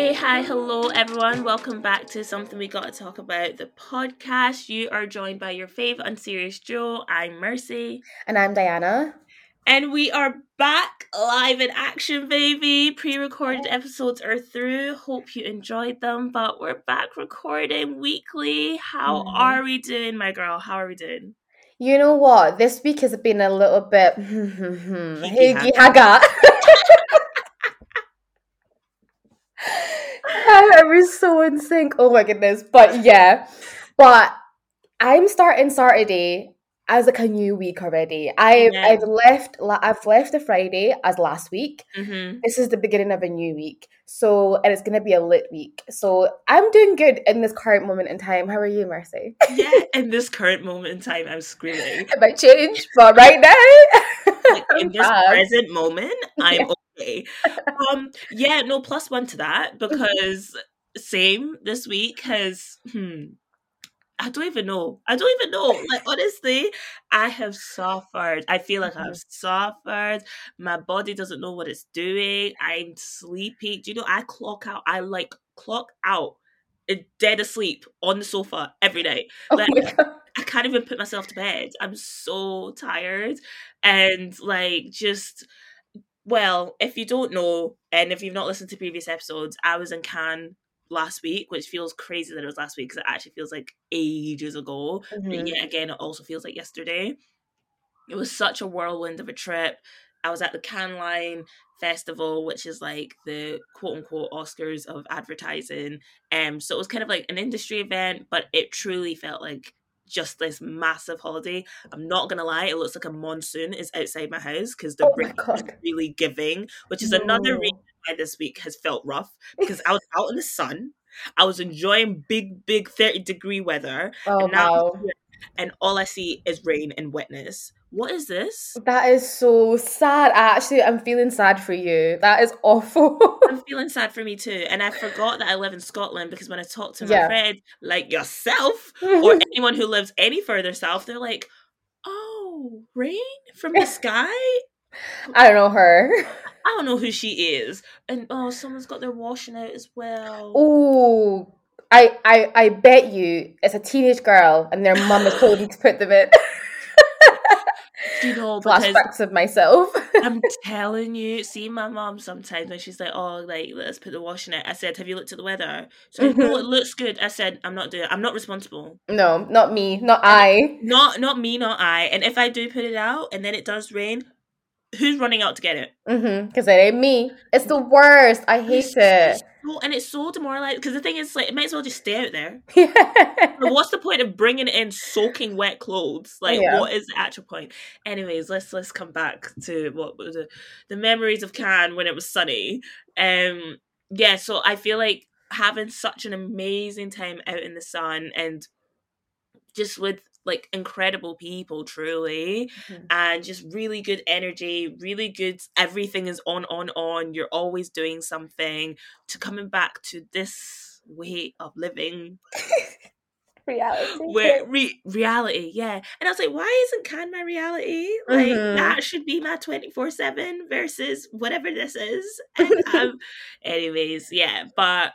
Hey, hi, hello, everyone. Welcome back to Something We Gotta Talk About, the podcast. You are joined by your fave unserious Joe. I'm Mercy. And I'm Diana. And we are back live in action, baby. Pre recorded episodes are through. Hope you enjoyed them, but we're back recording weekly. How Mhm. are we doing, my girl? How are we doing? You know what? This week has been a little bit higgy haga. Was so in sync. Oh my goodness. But yeah. But I'm starting Saturday as like a new week already. I've Yeah. I've left I've left the Friday as last week. Mm-hmm. This is the beginning of a new week. So and it's gonna be a lit week. So I'm doing good in this current moment in time. How are you, Mercy? Yeah, in this current moment in time, I'm screaming. It might change, but right now, like in this present moment, I'm okay. Um, yeah, no plus one to that because same this week has hmm. I don't even know. I don't even know. Like honestly, I have suffered. I feel like I've suffered. My body doesn't know what it's doing. I'm sleepy. Do you know I clock out? I like clock out dead asleep on the sofa every night. Oh Like, god. I can't even put myself to bed. I'm so tired. And like just well, if you don't know and if you've not listened to previous episodes, I was in Cannes last week, which feels crazy that it was last week because it actually feels like ages ago. But Mhm. yet again, it also feels like yesterday. It was such a whirlwind of a trip. I was at the Cannes Lions Festival, which is like the quote unquote Oscars of advertising. Um, so it was kind of like an industry event, but it truly felt like just this massive holiday. I'm not gonna lie, it looks like a monsoon is outside my house because the Oh rain is really giving, which is another reason why this week has felt rough because I was out in the sun. I was enjoying big, big 30 degree weather, Oh and now wow. here, and all I see is rain and wetness. What is this? That is so sad. Actually, I'm feeling sad for you. That is awful. I'm feeling sad for me too. And I forgot that I live in Scotland because when I talk to my Yeah. friend like yourself or anyone who lives any further south, they're like, oh, rain from the sky? I don't know her. I don't know who she is. And oh, someone's got their washing out as well. Oh, I, I, I bet you it's a teenage girl and their mum is told them to put them in. You know, Flashbacks of myself. I'm telling you, see my mom sometimes when she's like, "Oh, like let's put the washing out." I said, "Have you looked at the weather?" So no, Mhm. it looks good. I said, "I'm not doing. I'm not responsible. no, not me, not I. Not not me, not I. And if I do put it out and then it does rain, who's running out to get it? Mm-hmm. Because it ain't me. It's the worst. I hate It's- it. so- and it's so demoralizing because the thing is, like, it might as well just stay out there. Yeah. But what's the point of bringing in soaking wet clothes? Like, Yeah. what is the actual point? Anyways, let's let's come back to what was the the memories of Cannes when it was sunny. Um, yeah. So I feel like having such an amazing time out in the sun and just with like incredible people, truly, Mhm. and just really good energy, really good. Everything is on, on, on. You're always doing something. To coming back to this way of living Reality. where re- reality, yeah. And I was like, why isn't Cannes my reality? Like Mhm. that should be my twenty four seven versus whatever this is. And, um, anyways, yeah. But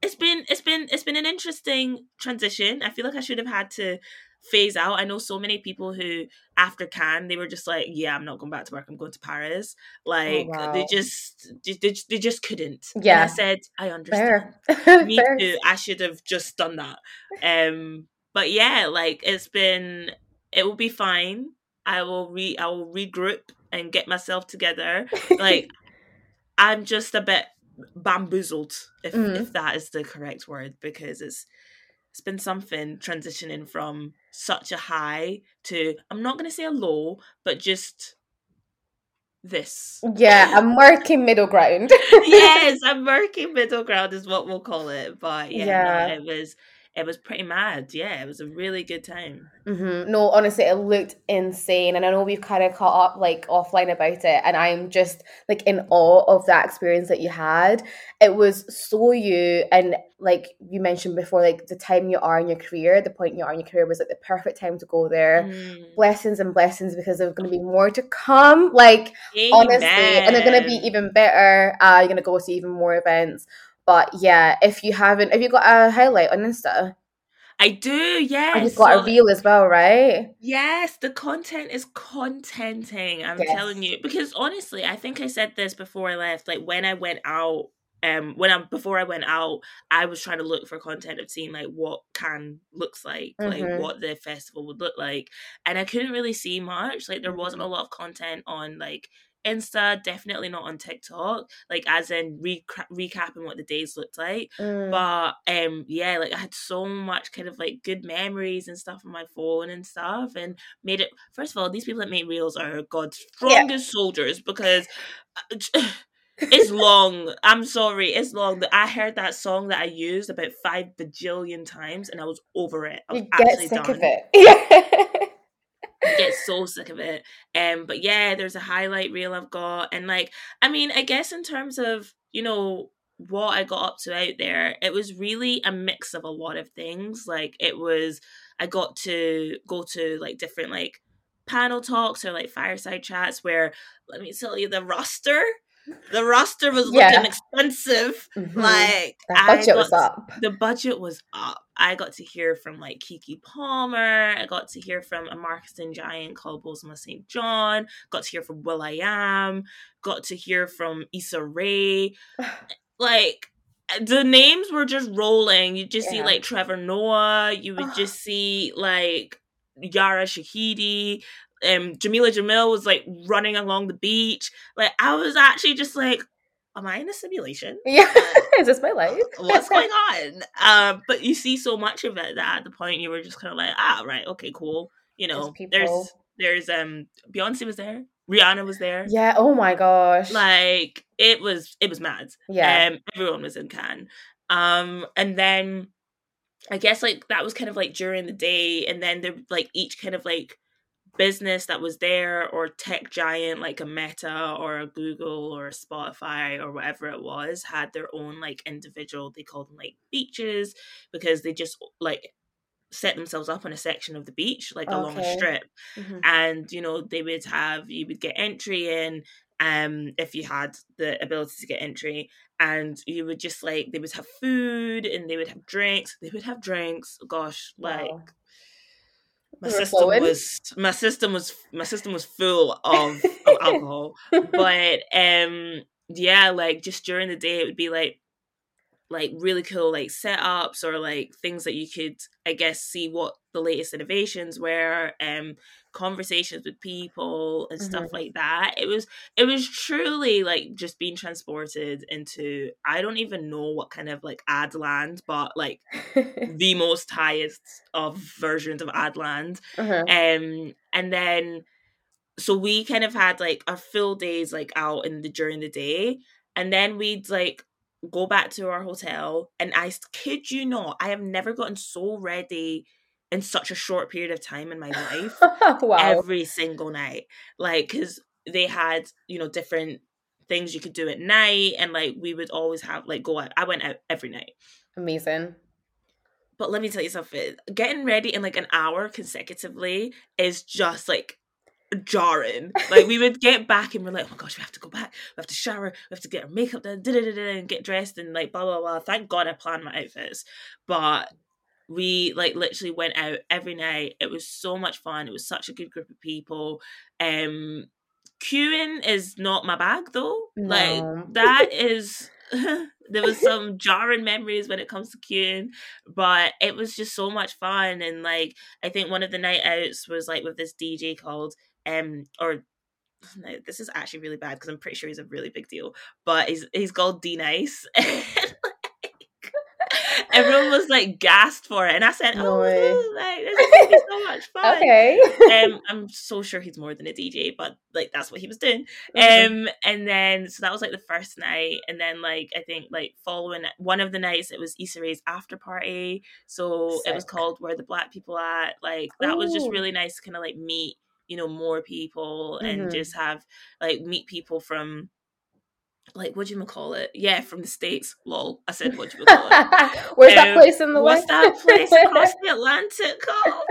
it's been it's been it's been an interesting transition. I feel like I should have had to phase out. I know so many people who after Cannes they were just like, yeah, I'm not going back to work. I'm going to Paris. Like they wow. just they, they, they just couldn't. And I said, I understand Fair. me Fair. too. I should have just done that. Um, but yeah, like it's been. It will be fine. I will re. I will regroup and get myself together. Like I'm just a bit bamboozled, if Mhm. if that is the correct word, because it's it's been something transitioning from such a high to I'm not gonna say a low, but just this. Yeah, a murky middle ground. yes, a murky middle ground is what we'll call it. But yeah, Yeah. no, it was it was pretty mad. Yeah, it was a really good time. hmm No, honestly, it looked insane, and I know we've kind of caught up like offline about it, and I'm just like in awe of that experience that you had. It was so you, and like you mentioned before, like the time you are in your career, the point you are in your career was like the perfect time to go there. Mm. Blessings and blessings because there's going to be more to come. Like honestly, and they're going to be even better. Uh, you're going to go to even more events. But yeah, if you haven't, have you got a highlight on Insta? I do, yes. And you've got a reel as well, right? Yes, the content is contenting. I'm yes. telling you because honestly, I think I said this before I left. Like when I went out um when I'm before I went out, I was trying to look for content of seeing like what Cannes looks like, mm-hmm. like what the festival would look like. And I couldn't really see much. Like there wasn't a lot of content on like Insta, definitely not on TikTok, like as in re- recapping what the days looked like. Mm. But um yeah, like I had so much kind of like good memories and stuff on my phone and stuff and made it first of all, these people that make reels are God's strongest yeah. soldiers because uh, it's long. I'm sorry, it's long. I heard that song that I used about five bajillion times, and I was over it. I was you get sick done. of it. Get so sick of it. Um, but yeah, there's a highlight reel I've got, and like, I mean, I guess in terms of you know what I got up to out there, it was really a mix of a lot of things. Like, it was I got to go to like different like panel talks or like fireside chats where let me tell you the roster the roster was yeah. looking expensive. Mm-hmm. Like the budget got, was up. The budget was up. I got to hear from like Keke Palmer. I got to hear from a marketing giant called Bozoma St. John. Got to hear from will.i.am. Got to hear from Issa Rae. like the names were just rolling. You just yeah. see like Trevor Noah. You would just see like Yara Shahidi um Jameela Jamil was like running along the beach. Like I was actually just like, am I in a simulation? Yeah, is this my life? What's going on? Uh, but you see so much of it that at the point you were just kind of like, ah, right, okay, cool. You know, there's there's um Beyonce was there, Rihanna was there. Yeah. Oh my gosh. Like it was it was mad. Yeah. Um, everyone was in Cannes. Um, and then I guess like that was kind of like during the day, and then they're like each kind of like business that was there or tech giant like a Meta or a Google or a Spotify or whatever it was had their own like individual they called them like beaches because they just like set themselves up on a section of the beach like okay. along a strip mm-hmm. and you know they would have you would get entry in um if you had the ability to get entry and you would just like they would have food and they would have drinks they would have drinks gosh like wow my system was my system was my system was full of, of alcohol. But um yeah like just during the day it would be like like really cool like setups or like things that you could i guess see what the latest innovations were um conversations with people and mm-hmm. stuff like that it was it was truly like just being transported into i don't even know what kind of like ad land but like the most highest of versions of ad land uh-huh. um and then so we kind of had like our full days like out in the during the day and then we'd like go back to our hotel, and I kid you not, I have never gotten so ready in such a short period of time in my life. wow. Every single night. Like, because they had, you know, different things you could do at night, and like we would always have, like, go out. I went out every night. Amazing. But let me tell you something getting ready in like an hour consecutively is just like jarring. Like we would get back and we're like, oh my gosh, we have to go back. We have to shower. We have to get our makeup done, and get dressed and like blah blah blah. Thank God I planned my outfits, but we like literally went out every night. It was so much fun. It was such a good group of people. Um, queuing is not my bag though. No. Like that is. there was some jarring memories when it comes to queuing, but it was just so much fun. And like, I think one of the night outs was like with this DJ called um or no, this is actually really bad because I'm pretty sure he's a really big deal. But he's he's called D-Nice. everyone was like gasped for it, and I said, "Oh, no like this is gonna be so much fun." okay. um, I'm so sure he's more than a DJ, but like that's what he was doing. Mm-hmm. Um, and then so that was like the first night, and then like I think like following one of the nights, it was Issa Rae's after party, so Sick. it was called "Where the Black People At." Like that Ooh. was just really nice to kind of like meet you know more people and mm-hmm. just have like meet people from like what do you call it? Yeah, from the states. Lol, I said what do you call it? Where's um, that place in the what's that place across the Atlantic called?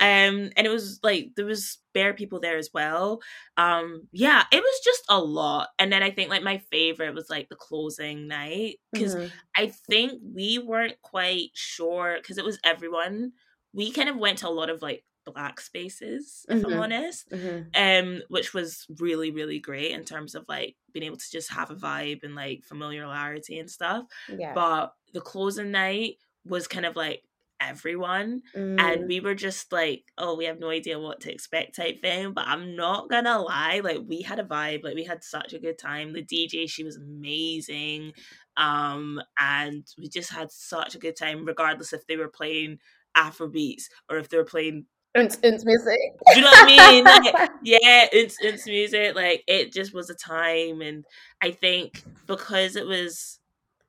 Um, and it was like there was bare people there as well. Um, yeah, it was just a lot. And then I think like my favorite was like the closing night because mm-hmm. I think we weren't quite sure because it was everyone. We kind of went to a lot of like black spaces if mm-hmm. i'm honest mm-hmm. um which was really really great in terms of like being able to just have a vibe and like familiarity and stuff yeah. but the closing night was kind of like everyone mm. and we were just like oh we have no idea what to expect type thing but i'm not gonna lie like we had a vibe like we had such a good time the dj she was amazing um and we just had such a good time regardless if they were playing afro beats or if they were playing Unce, unce music. Do you know what I mean? Like, yeah, unce, unce music. Like it just was a time, and I think because it was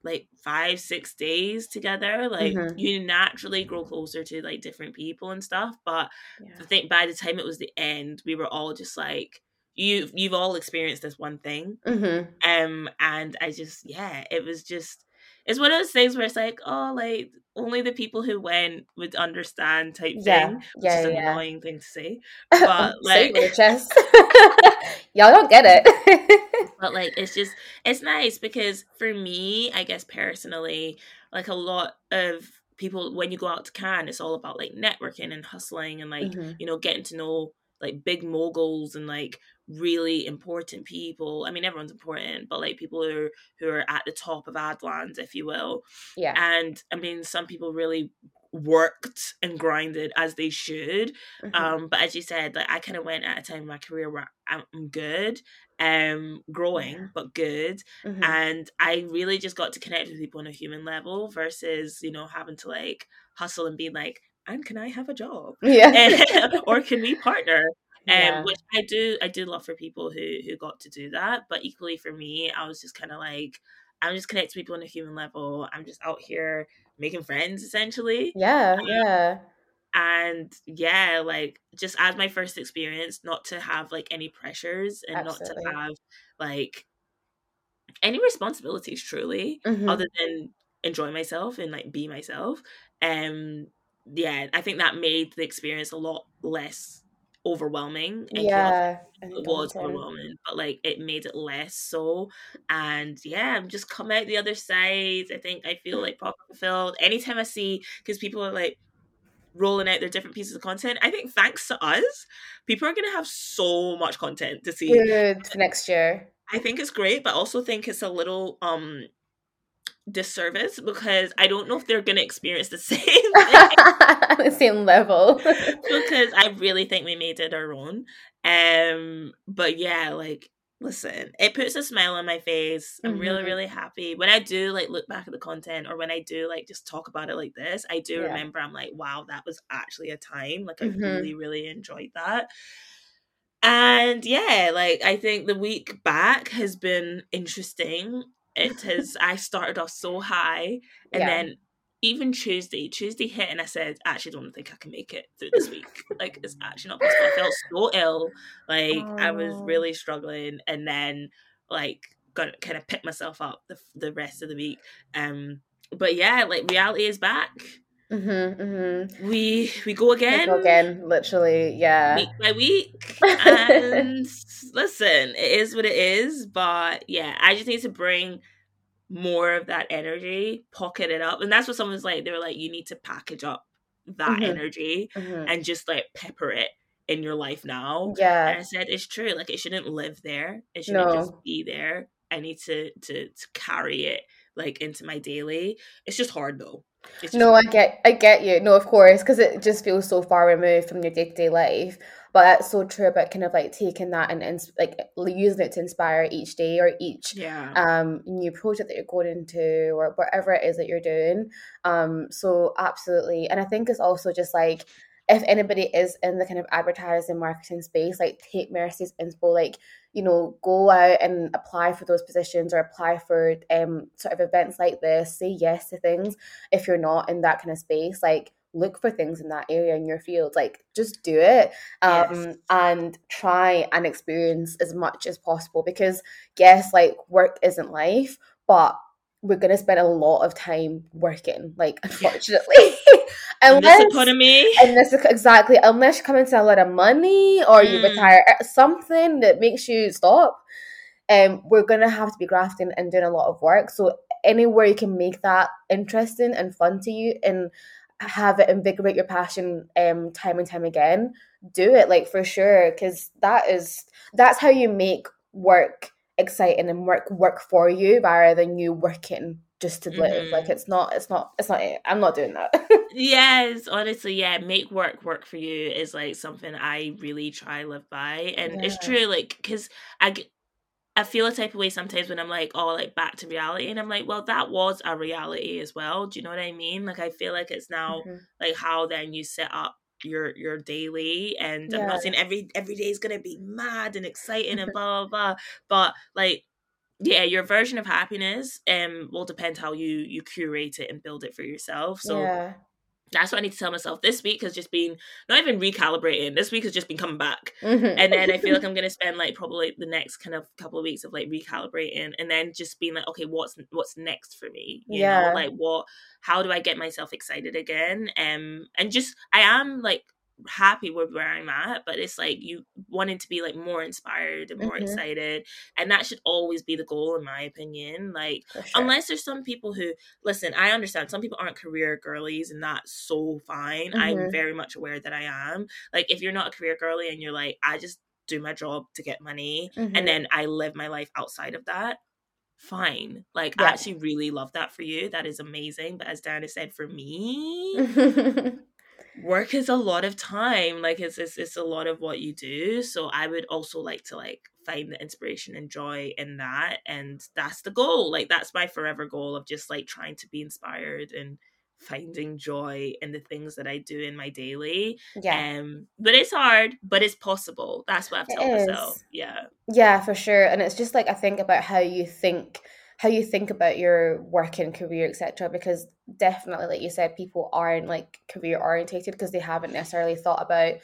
like five, six days together, like mm-hmm. you naturally grow closer to like different people and stuff. But yeah. I think by the time it was the end, we were all just like, you you've all experienced this one thing. Mm-hmm. Um, and I just yeah, it was just it's one of those things where it's like, oh, like only the people who went would understand type yeah. thing, which yeah, is an yeah. annoying thing to say. But like, y'all don't get it. but like, it's just it's nice because for me, I guess personally, like a lot of people when you go out to Cannes, it's all about like networking and hustling and like mm-hmm. you know getting to know like big moguls and like really important people. I mean, everyone's important, but like people who are who are at the top of Adlands, if you will. Yeah. And I mean, some people really worked and grinded as they should. Mm-hmm. Um, but as you said, like I kind of went at a time in my career where I'm good, um, growing yeah. but good, mm-hmm. and I really just got to connect with people on a human level versus you know having to like hustle and be like and can I have a job? Yeah. or can we partner? Um, yeah. which I do, I do love for people who who got to do that. But equally for me, I was just kind of like, I'm just connecting people on a human level. I'm just out here making friends, essentially. Yeah, um, yeah. And yeah, like just as my first experience, not to have like any pressures and Absolutely. not to have like any responsibilities truly, mm-hmm. other than enjoy myself and like be myself. Um, yeah, I think that made the experience a lot less overwhelming. yeah, it was overwhelming, but like it made it less so. And yeah, I'm just come out the other side. I think I feel like proper fulfilled. Anytime I see, because people are like rolling out their different pieces of content, I think thanks to us, people are going to have so much content to see. Good next year. I think it's great, but also think it's a little um disservice because I don't know if they're going to experience the same the same level because I really think we made it our own. Um, but yeah, like listen, it puts a smile on my face. I'm mm-hmm. really really happy when I do like look back at the content or when I do like just talk about it like this. I do yeah. remember I'm like, wow, that was actually a time. Like I mm-hmm. really really enjoyed that. And yeah, like I think the week back has been interesting it has i started off so high and yeah. then even tuesday tuesday hit and i said I actually don't think i can make it through this week like it's actually not possible i felt so ill like oh. i was really struggling and then like got kind of pick myself up the, the rest of the week um but yeah like reality is back Mm-hmm, mm-hmm. We we go again. We go again, literally, yeah. Week by week. And listen, it is what it is. But yeah, I just need to bring more of that energy, pocket it up. And that's what someone's like, they were like, you need to package up that mm-hmm. energy mm-hmm. and just like pepper it in your life now. Yeah. And I said, it's true. Like it shouldn't live there. It shouldn't no. just be there. I need to to to carry it like into my daily. It's just hard though no, I get, I get you. No, of course, because it just feels so far removed from your day to day life. But that's so true about kind of like taking that and, and like using it to inspire each day or each yeah. um new project that you're going into or whatever it is that you're doing. Um, so absolutely, and I think it's also just like if anybody is in the kind of advertising marketing space, like take Mercy's inspo, like you know, go out and apply for those positions or apply for um sort of events like this. Say yes to things if you're not in that kind of space. Like look for things in that area in your field like just do it um Yes. and try and experience as much as possible because yes like work isn't life but we're gonna spend a lot of time working like unfortunately In unless this economy. and this is exactly unless you come into a lot of money or you Mm. retire uh, something that makes you stop um we're gonna have to be grafting and doing a lot of work so anywhere you can make that interesting and fun to you and have it invigorate your passion um time and time again do it like for sure because that is that's how you make work exciting and work work for you rather than you working just to live like Mhm. it's not it's not it's not it. i'm not doing that Yes, honestly, yeah, make work work for you is like something I really try live by, and it's true, like because I. I feel a type of way sometimes when I'm like, oh, like back to reality, and I'm like, well, that was a reality as well. Do you know what I mean? Like I feel like it's now Mhm. like how then you set up your your daily, and I'm not saying every every day is gonna be mad and exciting and blah blah blah, but like yeah your version of happiness um will depend how you you curate it and build it for yourself so yeah that's what I need to tell myself. This week has just been not even recalibrating. This week has just been coming back, Mhm. and then I feel like I'm gonna spend like probably the next kind of couple of weeks of like recalibrating, and then just being like, okay, what's what's next for me? You Yeah. know, like what? How do I get myself excited again? Um, and just I am like happy with where I'm at, but it's like you wanting to be like more inspired and more Mhm. excited, and that should always be the goal, in my opinion. Like sure. unless there's some people who listen i understand some people aren't career girlies and that's so fine i'm Mhm. very much aware that i am like if you're not a career girly and you're like i just do my job to get money Mhm. and then i live my life outside of that fine like i actually really love that for you that is amazing but as Diana said for me. work is a lot of time like it's, it's it's a lot of what you do so i would also like to like find the inspiration and joy in that and that's the goal like that's my forever goal of just like trying to be inspired and finding joy in the things that i do in my daily yeah. um but it's hard but it's possible that's what i've told myself yeah Yeah, for sure. And it's just like I think about how you think how you think about your work and career, etc. Because definitely, like you said, people aren't like career orientated because they haven't necessarily thought about,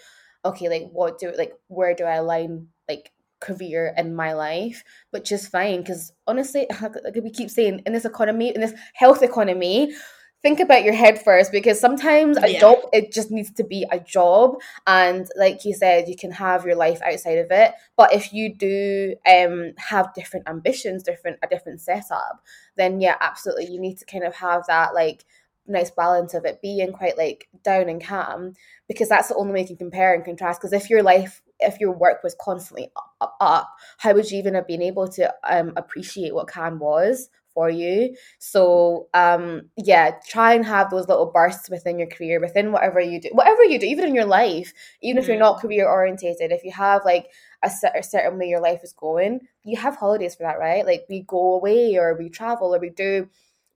okay, like what do like where do I align like career in my life, which is fine because honestly, like we keep saying in this economy, in this health economy, think about your head first because sometimes a Yeah. job it just needs to be a job and like you said you Cannes have your life outside of it. But if you do um have different ambitions different a different setup then yeah absolutely you need to kind of have that like nice balance of it being quite like down and calm because that's the only way you can compare and contrast. Because if your life if your work was constantly up, up, up how would you even have been able to um appreciate what can was for you. So um yeah try and have those little bursts within your career within whatever you do whatever you do even in your life even if you're not career orientated if you have like a, cer- a certain way your life is going you have holidays for that right? Like we go away or we travel or we do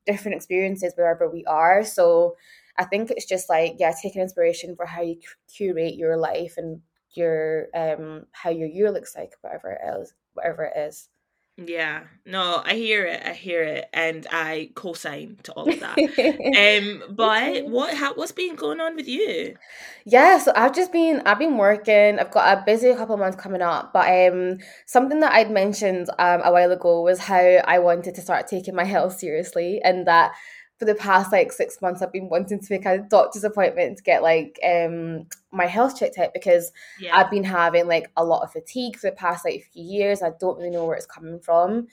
different experiences wherever we are. So i think it's just like yeah taking inspiration for how you curate your life and your um how your year looks like whatever it is whatever it is yeah. No i hear it i hear it and i co-sign to all of that. Um but what how, what's been going on with you? Yeah, so I've just been I've been working. I've got a busy couple of months coming up, but um something that I'd mentioned um a while ago was how I wanted to start taking my health seriously and that for the past like six months I've been wanting to make a doctor's appointment to get like um my health checked out because yeah I've been having like a lot of fatigue for the past like few years. I don't really know where it's coming from.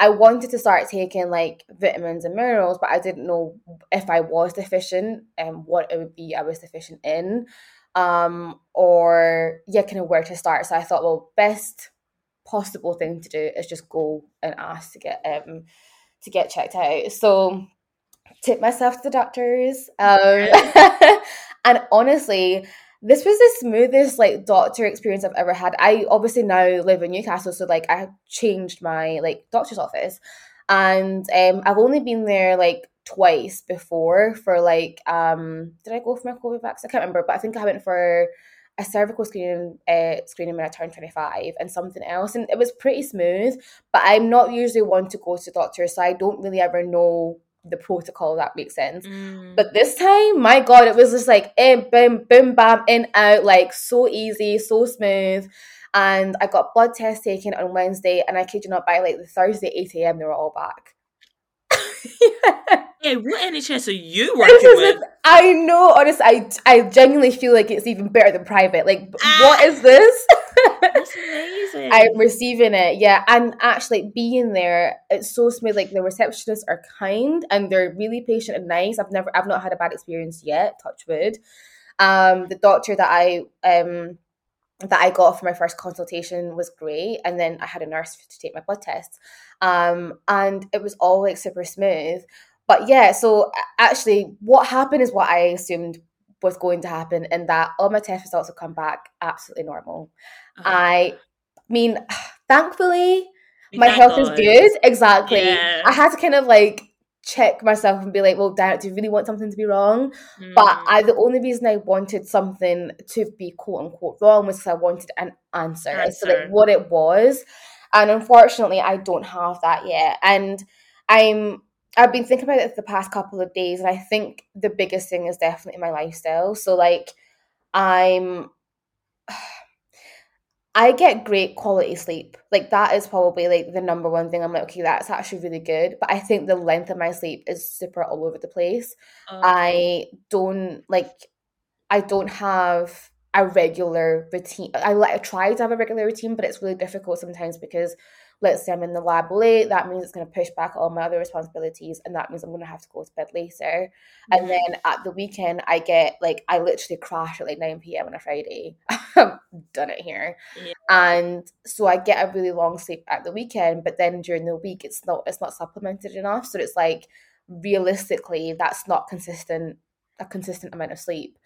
I wanted to start taking like vitamins and minerals, but I didn't know if I was deficient and what it would be I was deficient in. Um, or yeah, kind of where to start. So I thought, well, best possible thing to do is just go and ask to get um to get checked out. So took myself to the doctors. Um, and honestly, this was the smoothest like doctor experience I've ever had. I obviously now live in Newcastle, so like I changed my like doctor's office, and um, I've only been there like twice before for like um did I go for my COVID vaccine? I can't remember, but I think I went for a cervical screening uh, screening when I turned 25 and something else and it was pretty smooth but I'm not usually one to go to doctors so I don't really ever know the protocol. That makes sense. Mm. But this time, my God, it was just like in, boom, boom, bam, in, out, like so easy, so smooth. And I got blood tests taken on Wednesday, and I kid you not, by like the Thursday 8 a.m., they were all back. Yeah, what NHS are you working with? I know, honestly, I, I genuinely feel like it's even better than private. Like, Ah. what is this? That's amazing. I'm receiving it, yeah. And actually being there, it's so smooth. Like the receptionists are kind and they're really patient and nice. I've never I've not had a bad experience yet, touch wood. Um the doctor that I um that I got for my first consultation was great. And then I had a nurse to take my blood tests. Um and it was all like super smooth. But yeah, so actually what happened is what I assumed was going to happen and that all my test results have come back absolutely normal. Oh, I mean, thankfully, my thank health is good. Exactly. Yeah. I had to kind of like check myself and be like, well, damn, do you really want something to be wrong? But Mm. I, the only reason I wanted something to be quote unquote wrong was because I wanted an answer as to like Answer. what it was. And unfortunately, I don't have that yet. And I'm I've been thinking about it the past couple of days, and I think the biggest thing is definitely my lifestyle. So like, I'm. I get great quality sleep. Like that is probably like the number one thing. I'm like, okay, that's actually really good. But I think the length of my sleep is super all over the place. Oh, I don't like I don't have a regular routine. I like I try to have a regular routine, but it's really difficult sometimes because let's say I'm in the lab late, that means it's going to push back all my other responsibilities, and that means I'm going to have to go to bed later. And Mhm. then at the weekend, I get like I literally crash at like nine p.m. on a Friday. I've done it here, Yeah. and so I get a really long sleep at the weekend, but then during the week, it's not it's not supplemented enough. So it's like realistically, that's not consistent a consistent amount of sleep.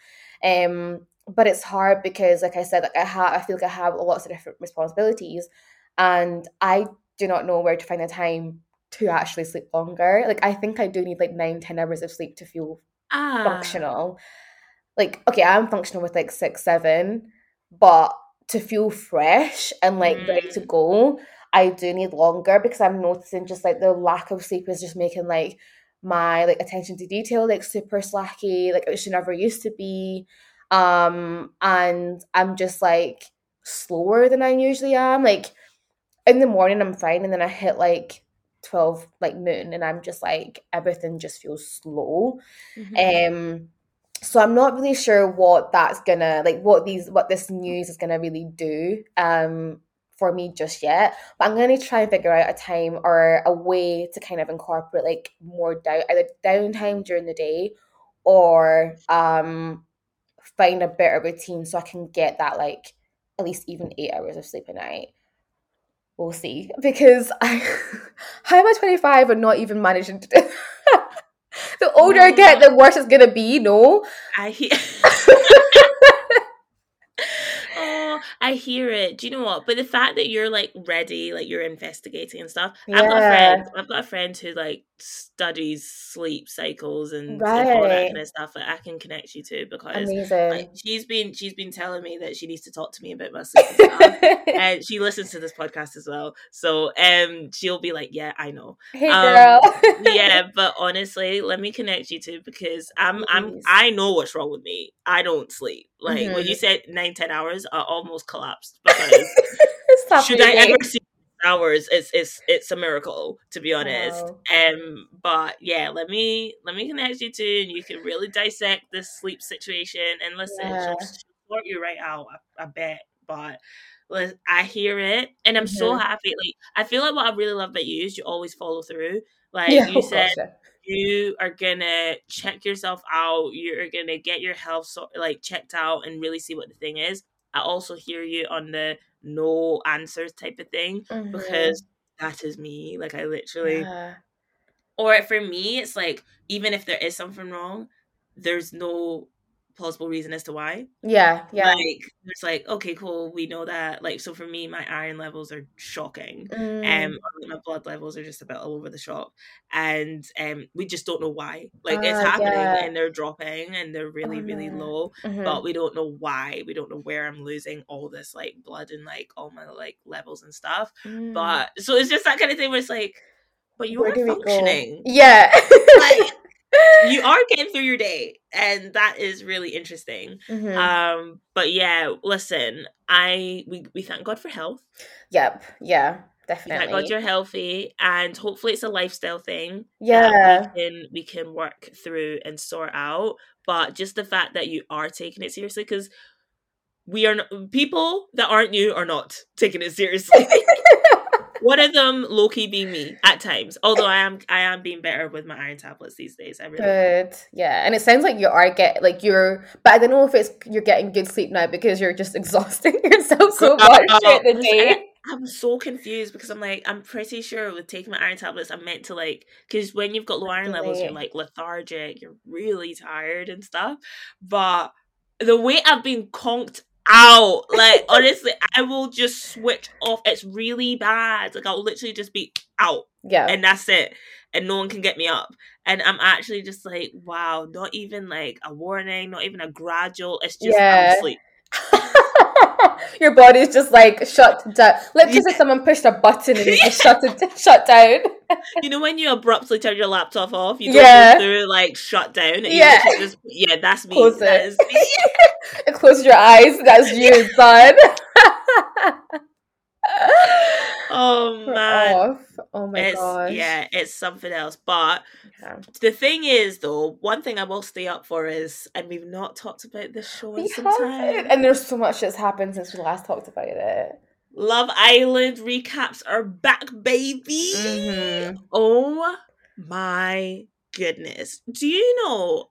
Um, but it's hard because, like I said, like I have, I feel like I have lots of different responsibilities, and I do not know where to find the time to actually sleep longer. Like I think I do need like nine, ten hours of sleep to feel ah, functional. Like, okay, I'm functional with like six, seven, but to feel fresh and like ready to Mm. go, I do need longer because I'm noticing just like the lack of sleep is just making like my like attention to detail like super slacky, like it should never used to be. Um, and I'm just like slower than I usually am. Like in the morning I'm fine and then I hit like 12 like noon and I'm just like everything just feels slow. Mhm. Um, so I'm not really sure what that's gonna like what these what this news is gonna really do um for me just yet. But I'm gonna try and figure out a time or a way to kind of incorporate like more down either downtime during the day or um find a better routine so I can get that like at least even eight hours of sleep a night. We'll see. Because I how am I 25 and not even managing to do the older I get, the worse it's gonna be, no? I hear. I hear it. Do you know what? But the fact that you're like ready, like you're investigating and stuff. Yeah. I've got a friend. I've got a friend who like studies sleep cycles and, and all that Right. kind of stuff that I can connect you to because like she's been she's been telling me that she needs to talk to me about my sleep and stuff. and she listens to this podcast as well. So um she'll be like, Yeah, I know. hey um, girl. yeah, but honestly, let me connect you to because I'm I'm I know what's wrong with me. I don't sleep. Like when you Mhm. said nine, ten hours, I almost collapsed because should I ever see hours, it's it's it's a miracle, to be honest. Wow. Um but yeah, let me let me connect you to and you can really dissect this sleep situation and listen, Yeah. she'll, sort you right out, I, I bet. But I hear it and I'm so Mhm. happy. Like I feel like what I really love about you is you always follow through. Like Yeah, you oh said. You are gonna check yourself out you're gonna get your health so, like checked out and really see what the thing is i also hear you on the no answers type of thing Mhm. because that is me like i literally Yeah. or for me it's like even if there is something wrong there's no plausible reason as to why Yeah, yeah. like it's like okay cool we know that like so for me my iron levels are shocking Mm. um my blood levels are just a bit all over the shop and um we just don't know why like it's Ah, happening yeah. and they're dropping and they're really Oh, really no. low Mhm. but we don't know why we don't know where i'm losing all this like blood and like all my like levels and stuff Mm. but so it's just that kind of thing where it's like but you Where are functioning. Yeah. Like, you are getting through your day, and that is really interesting. Mhm. Um, but yeah, listen, I we, we thank God for health. yep. Yeah. We thank God you're healthy, and hopefully it's a lifestyle thing. Yeah. we can we can work through and sort out. But just the fact that you are taking it seriously, because we are not, people that aren't you are not taking it seriously. One of them, low key, being me at times. Although I am I am being better with my iron tablets these days. I really. am. Good. Yeah. And it sounds like you are get like you're but I don't know if it's you're getting good sleep now because you're just exhausting yourself so much uh, during the day. I'm so confused because I'm like, I'm pretty sure with taking my iron tablets, I'm meant to like, because when you've got low iron levels, you're like lethargic, you're really tired and stuff. But the way I've been conked out, like, honestly, I will just switch off. It's really bad. Like, I'll literally just be out Yeah. and that's it. And no one can get me up. And I'm actually just like, wow, not even like a warning, not even a gradual. It's just, Yeah. I'm asleep. Your body's just like shut down. Like just like someone pushed a button and it just shut it shut down. you know when you abruptly turn your laptop off, you don't Yeah. go through like shut down. and Yeah. Just, yeah, that's me. That is me. Close your eyes. That's you, son. Oh man. Oh my it's gosh. yeah, it's something else. But Yeah. the thing is, though, one thing I will stay up for is, and we've not talked about this show in some time. And there's so much that's happened since we last talked about it. Love Island recaps are back, baby. Mhm. Oh my goodness. Do you know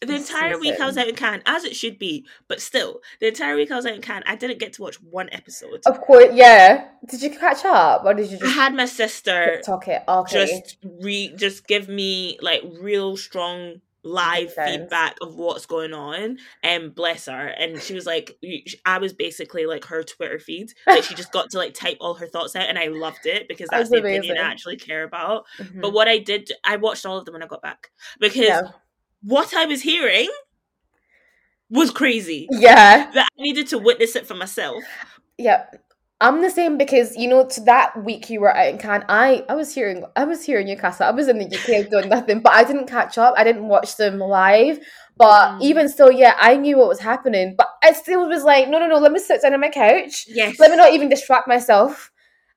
the entire week I was out in Cannes, as it should be, but still, the entire week I was out in Cannes, I didn't get to watch one episode. Of course, yeah. Did you catch up, or did you I had my sister talk it? Okay. just re just give me like real strong live feedback of what's going on and bless her and she was like i was basically like her twitter feed like she just got to like type all her thoughts out and i loved it because that's, That's the opinion i actually care about Mhm. but what i did i watched all of them when i got back because yeah. What i was hearing was crazy yeah, that i needed to witness it for myself yeah. I'm the same because you know to that week you were out in Cannes. I I was here in I was here in Newcastle. I was in the UK doing nothing, but I didn't catch up. I didn't watch them live. But Mm. even still, yeah, I knew what was happening. But I still was like, no, no, no. Let me sit down on my couch. yes Let me not even distract myself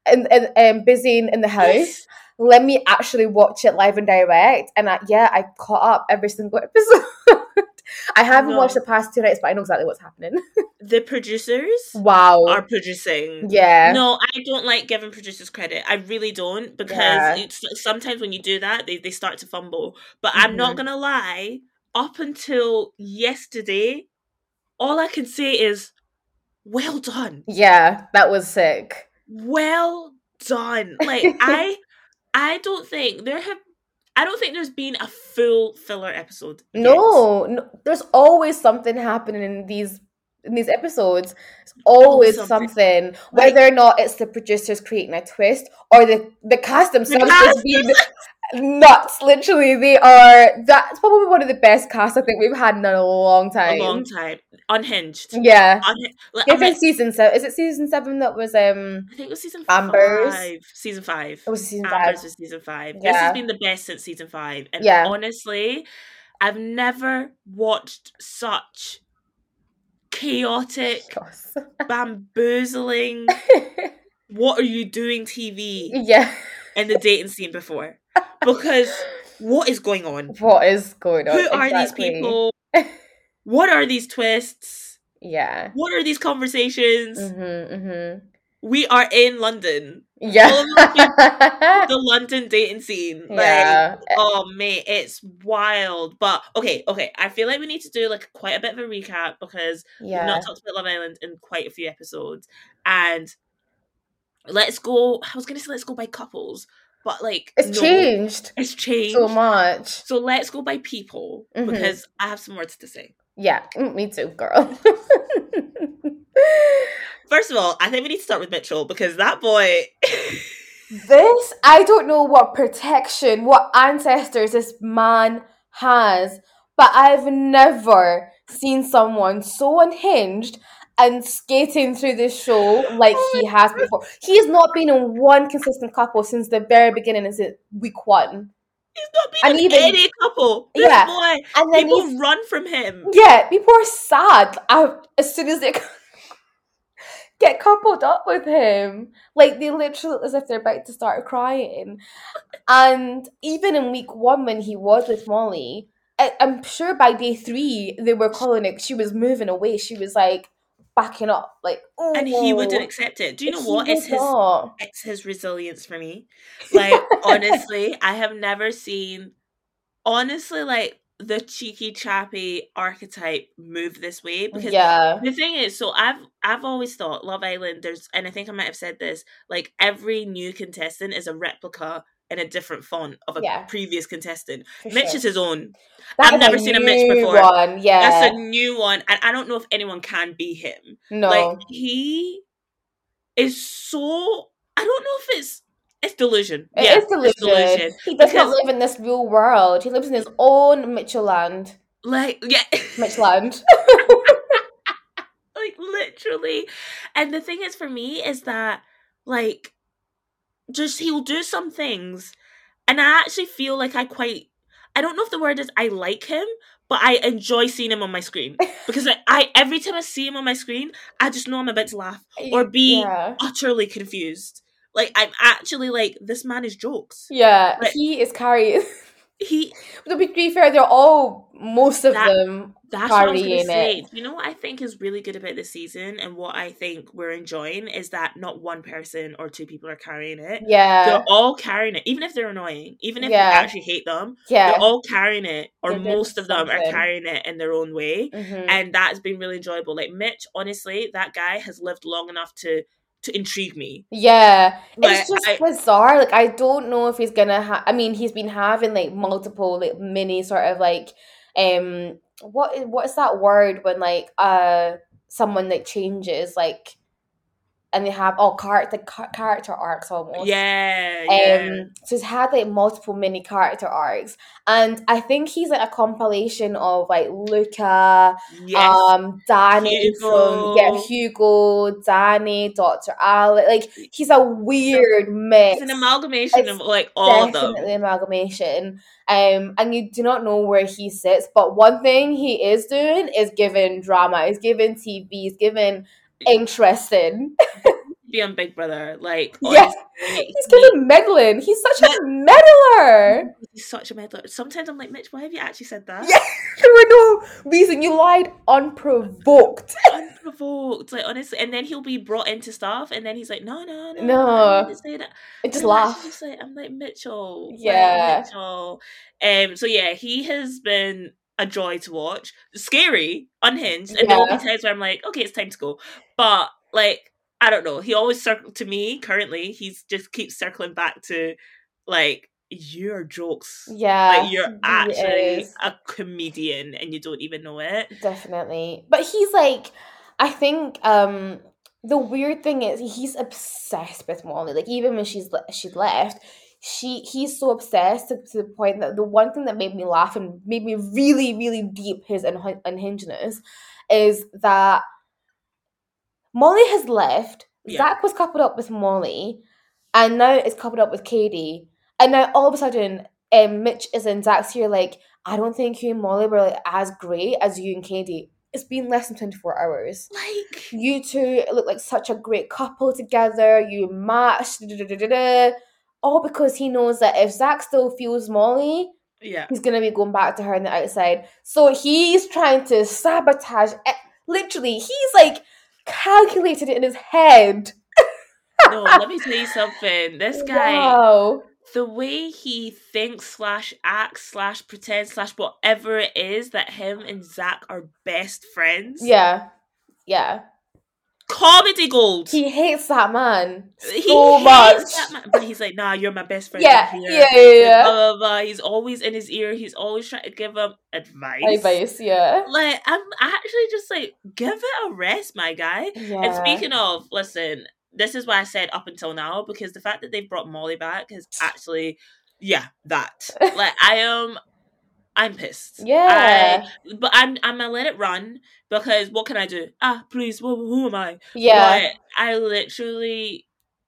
and and um, busy in, in the house. Yes. Let me actually watch it live and direct. And I, yeah, I caught up every single episode. I haven't No. watched the past two nights, but I know exactly what's happening. the producers wow. are producing yeah. No, I don't like giving producers credit. I really don't because Yeah. it's, sometimes when you do that, they, they start to fumble. But I'm not Mhm. gonna lie. Up until yesterday, all I can say is, "Well done, Yeah, that was sick. well done." Like I, I don't think there have. I don't think there's been a full filler episode. No, no, there's always something happening in these in these episodes. It's always something. something, whether or not it's the producers creating a twist or the the cast themselves cast just being nuts. Literally, they are. That's probably one of the best casts I think we've had in a long time. a long time. Unhinged. Yeah. Unhi- like, season seven. Is it season seven that was um? I think it was season Amber's? five. Season five. It was season Amber's five. was season five. This has been the best since season five. And Yeah. honestly, I've never watched such chaotic, bamboozling, what are you doing TV yeah. In the dating scene before. Because what is going on? What is going on? Who are these people? What are these twists? Yeah. What are these conversations? Mhm. Mhm. We are in London. Yeah. The London dating scene. Like, yeah. oh mate, it's wild. But okay, okay. I feel like we need to do like quite a bit of a recap because we've Yeah. not talked about Love Island in quite a few episodes. And let's go. I was gonna say let's go by couples, but like It's no, changed It's changed. so much. So let's go by people Mhm. because I have some words to say. Yeah. Mm, Me too, girl. First of all, I think we need to start with Mitchell because that boy. this I don't know what protection, what ancestors this man has, but I've never seen someone so unhinged and skating through the show like Oh he has before. He has not been in one consistent couple since the very beginning, is it week one? He's not been And in even- any couple. This Yeah, boy, And then people run from him. Yeah, people are sad as soon as they get coupled up with him. Like they literally look as if they're about to start crying. And even in week one, when he was with Molly, I'm sure by day three they were calling it. She was moving away. She was like backing up, like oh. And he wouldn't accept it. Do you know what? It's his not. it's his resilience for me. Like honestly, I have never seen honestly like the cheeky chappy archetype move this way mm, because Yeah, the thing is so I've I've always thought Love Island there's and I think I might have said this like every new contestant is a replica in a different font of a Yeah. previous contestant. for Mitch sure. is his own. That I've never seen a Mitch before. One. Yeah, That's a new one and I don't know if anyone can be him. no. Like he is so I don't know if it's it's delusion. It yeah, is it's delusion. He does not live in this real world. He lives in his own Mitchel land. Like yeah, Mitchland. like literally. And the thing is for me is that like just he'll do some things and I actually feel like I quite I don't know if the word is I like him, but I enjoy seeing him on my screen. Because I, I every time I see him on my screen, I just know I'm about to laugh. Or be yeah. Utterly confused. Like I'm actually like, this man is jokes. Yeah, But- he is carrying. He to be, to be fair, they're all most of That- them. That's what I was Carrying gonna it. You know what I think is really good about this season, and what I think we're enjoying is that not one person or two people are carrying it. Yeah, They're all carrying it, even if they're annoying, even if Yeah. you actually hate them. yeah. They're all carrying it, or They're most of them are carrying it in their own way, Mhm. and that's been really enjoyable. Like Mitch, honestly, that guy has lived long enough to to intrigue me. Yeah, Like, it's just I- bizarre. Like I don't know if he's gonna have. I mean, he's been having like multiple like mini sort of like um what is what is that word when like uh someone like changes like and they have all character character arcs almost. Yeah, yeah. Um, so he's had like multiple mini character arcs, and I think he's like a compilation of like Luca, yes. um, Danny from yeah, Hugo. Hugo, Danny, Doctor Alex. Like he's a weird mix. it's an amalgamation it's of like all of them. Definitely amalgamation. Um, and you do not know where he sits, but one thing he is doing is giving drama. He's giving TV. He's giving interesting. Be on Big Brother, like Yes. honestly, He's giving meddling. He's such a meddler. He's such a meddler. Sometimes I'm like, Mitch, why have you actually said that? Yeah. There were no reason you lied unprovoked. Unprovoked, like honestly. And then he'll be brought into stuff, and then he's like, no, no, no, No. I say that. I just And I'm laugh. Just like, I'm like Mitchel. like, Yeah. Mitchel. Um. So yeah, he has been a joy to watch. Scary, unhinged, and there will be times where I'm like, okay, it's time to go. But like, I don't know. He always circle to me. Currently, he's just keeps circling back to like your jokes. Yeah. Like you're actually a comedian and you don't even know it. Definitely. But he's like I think um the weird thing is he's obsessed with Molly. Like even when she's le- she left, she he's so obsessed to, to the point that the one thing that made me laugh and made me really really deep his unhingedness is that Molly has left. Yeah. Zach was coupled up with Molly, and now it's coupled up with Kady. And now all of a sudden, um, Mitch is in Zach's here like, I don't think you and Molly were like as great as you and Kady. It's been less than 24 hours. Like You two look like such a great couple together. You da. All because he knows that if Zach still feels Molly, yeah. he's gonna be going back to her on the outside. So he's trying to sabotage. e- Literally, he's like calculated it in his head. No, let me tell you something. This guy Wow. the way he thinks slash acts slash pretends slash whatever it is that him and Zach are best friends. Yeah. Yeah. Comedy gold. He hates that man He so hates much. that man, but he's like, nah, you're my best friend. Yeah, yeah, yeah, yeah. Blah, blah, blah. He's always in his ear. He's always trying to give him advice. Advice, yeah. Like, I'm actually just like, give it a rest, my guy. Yeah. And speaking of, listen, this is why I said up until now because the fact that they've brought Molly back is actually, yeah, that. like I am I'm pissed. Yeah. I, but I'm I'm gonna let it run because what can I do? Ah, please, who, who am I? Yeah. But I literally,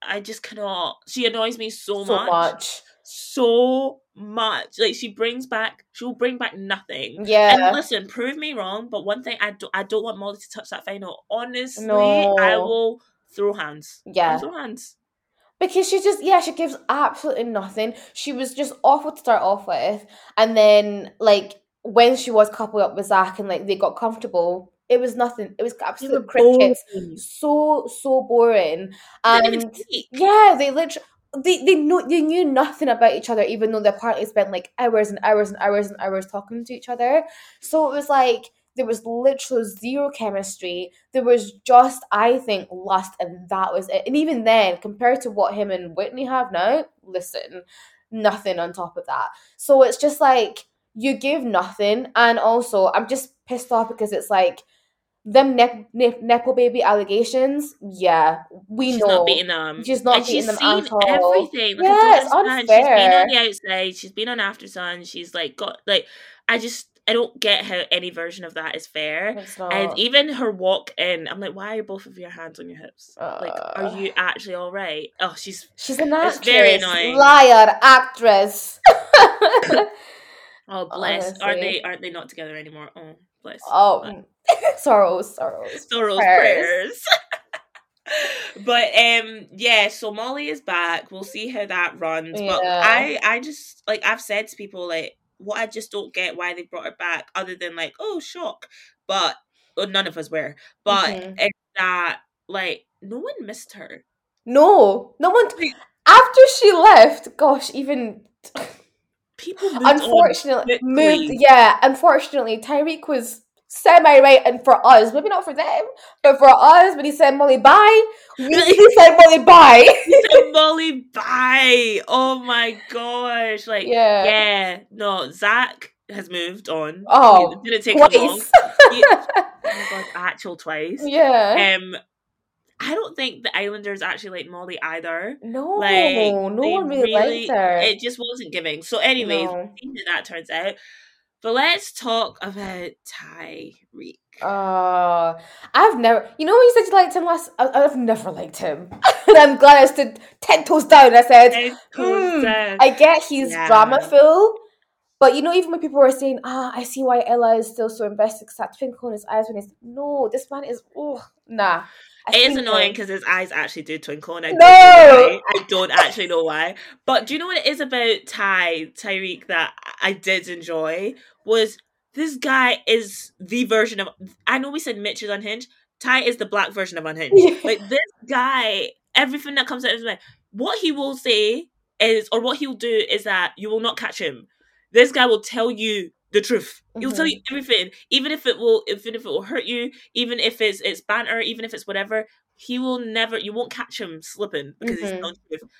I just cannot. She annoys me so, so much, much. so much. Like she brings back, she will bring back nothing. Yeah. And listen, prove me wrong, but one thing I do, I don't want Molly to touch that final. Honestly, No. I will throw hands. Yeah. I'll throw hands. Because she just, yeah, she gives absolutely nothing. She was just awful to start off with. And then, like, when she was coupled up with Zach and, like, they got comfortable, it was nothing. It was absolute crickets. boring. So, so boring. They didn't even And yeah, they literally. They, they know they knew nothing about each other even though they apparently spent like hours and hours and hours and hours talking to each other so it was like there was literally zero chemistry there was just i think lust and that was it and even then compared to what him and whitney have now listen nothing on top of that so it's just like you give nothing and also i'm just pissed off because it's like them ne- ne- nepo baby allegations yeah we know. she's know not beating them. She's not and she's beating them seen at all. everything. Like, Yeah, it's don't. She's been on the outside. She's been on Aftersun. She's like got like I just I don't get how any version of that is fair. And even her walk in, I'm like, why are both of your hands on your hips? like, are Uh. you actually all right? Oh, she's She's an actress. very annoying. Liar, actress. oh bless. Aren't they? Aren't they not together anymore? Oh bless. oh, sorrows, sorrows. Sorrow's prayers. prayers. but um yeah, so Molly is back. We'll see how that runs. But I I just like I've said to people like what I just don't get why they brought her back other than like oh shock. But well, none of us were. But Mhm. it's that like no one missed her. No, no one. After she left, gosh, even People moved unfortunately moved. Yeah, unfortunately, Tyrique was semi right, and for us, maybe not for them, but for us, when he said Molly bye, we he said Molly bye. He said Molly bye. Oh my gosh. Like Yeah. yeah. No, Zach has moved on. Oh, It didn't take him long. Twice. He- oh my god, actual twice. yeah. Um, I don't think the Islanders actually like Molly either. no, Like, no one really, liked her. It just wasn't giving. So, anyways, No. we'll see how that turns out. But let's talk about Tyrique. Uh, I've never, you know, when you said you liked him last, I, I've never liked him. and I'm glad I stood 10 toes down. I said, hmm. I get he's Yeah. drama filled, but you know, even when people were saying, ah, I see why Ella is still so invested because that twinkle in his eyes when he's, no, this man is, oh, nah. It is annoying because his eyes actually do twinkle, and I No! don't know why. I don't actually know why. But do you know what it is about Ty Tyrique that I did enjoy was this guy is the version of. I know we said Mitch is unhinged. Ty is the black version of unhinged. Yeah. Like this guy, everything that comes out of his mouth, what he will say is, or what he'll do is that you will not catch him. This guy will tell you the truth. He'll tell you everything, even if it will, even if it will hurt you, even if it's it's banter, even if it's whatever. He will never. You won't catch him slipping because he's Mhm. telling the truth.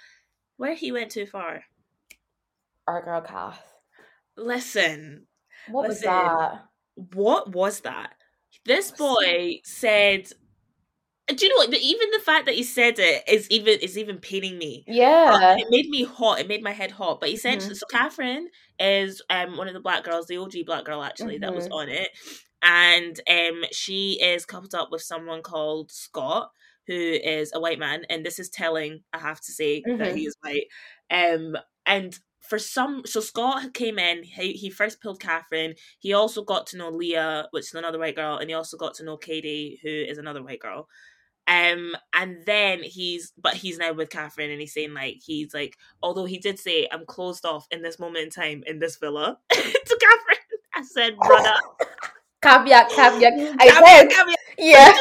Where he went too far. Our girl Kath. Listen, What was that? what was that? This boy said. Do you know what? Even the fact that he said it is even is even paining me. Yeah. It made me hot. It made my head hot. But essentially, Mhm. so Catherine is um one of the black girls, the OG black girl actually that was Mhm. on it, and um she is coupled up with someone called Scott, who is a white man, and this is telling. I have to say that Mhm. he is white. Um, and for some, so Scott came in. He he first pulled Catherine. He also got to know Leah, which is another white girl, and he also got to know Kady, who is another white girl. Um, and then he's, but he's now with Catherine, and he's saying like he's like, although he did say, "I'm closed off in this moment in time in this villa." to Catherine, I said, "Brother, Caveat, caveat. I Caveat, said, caveat. yeah.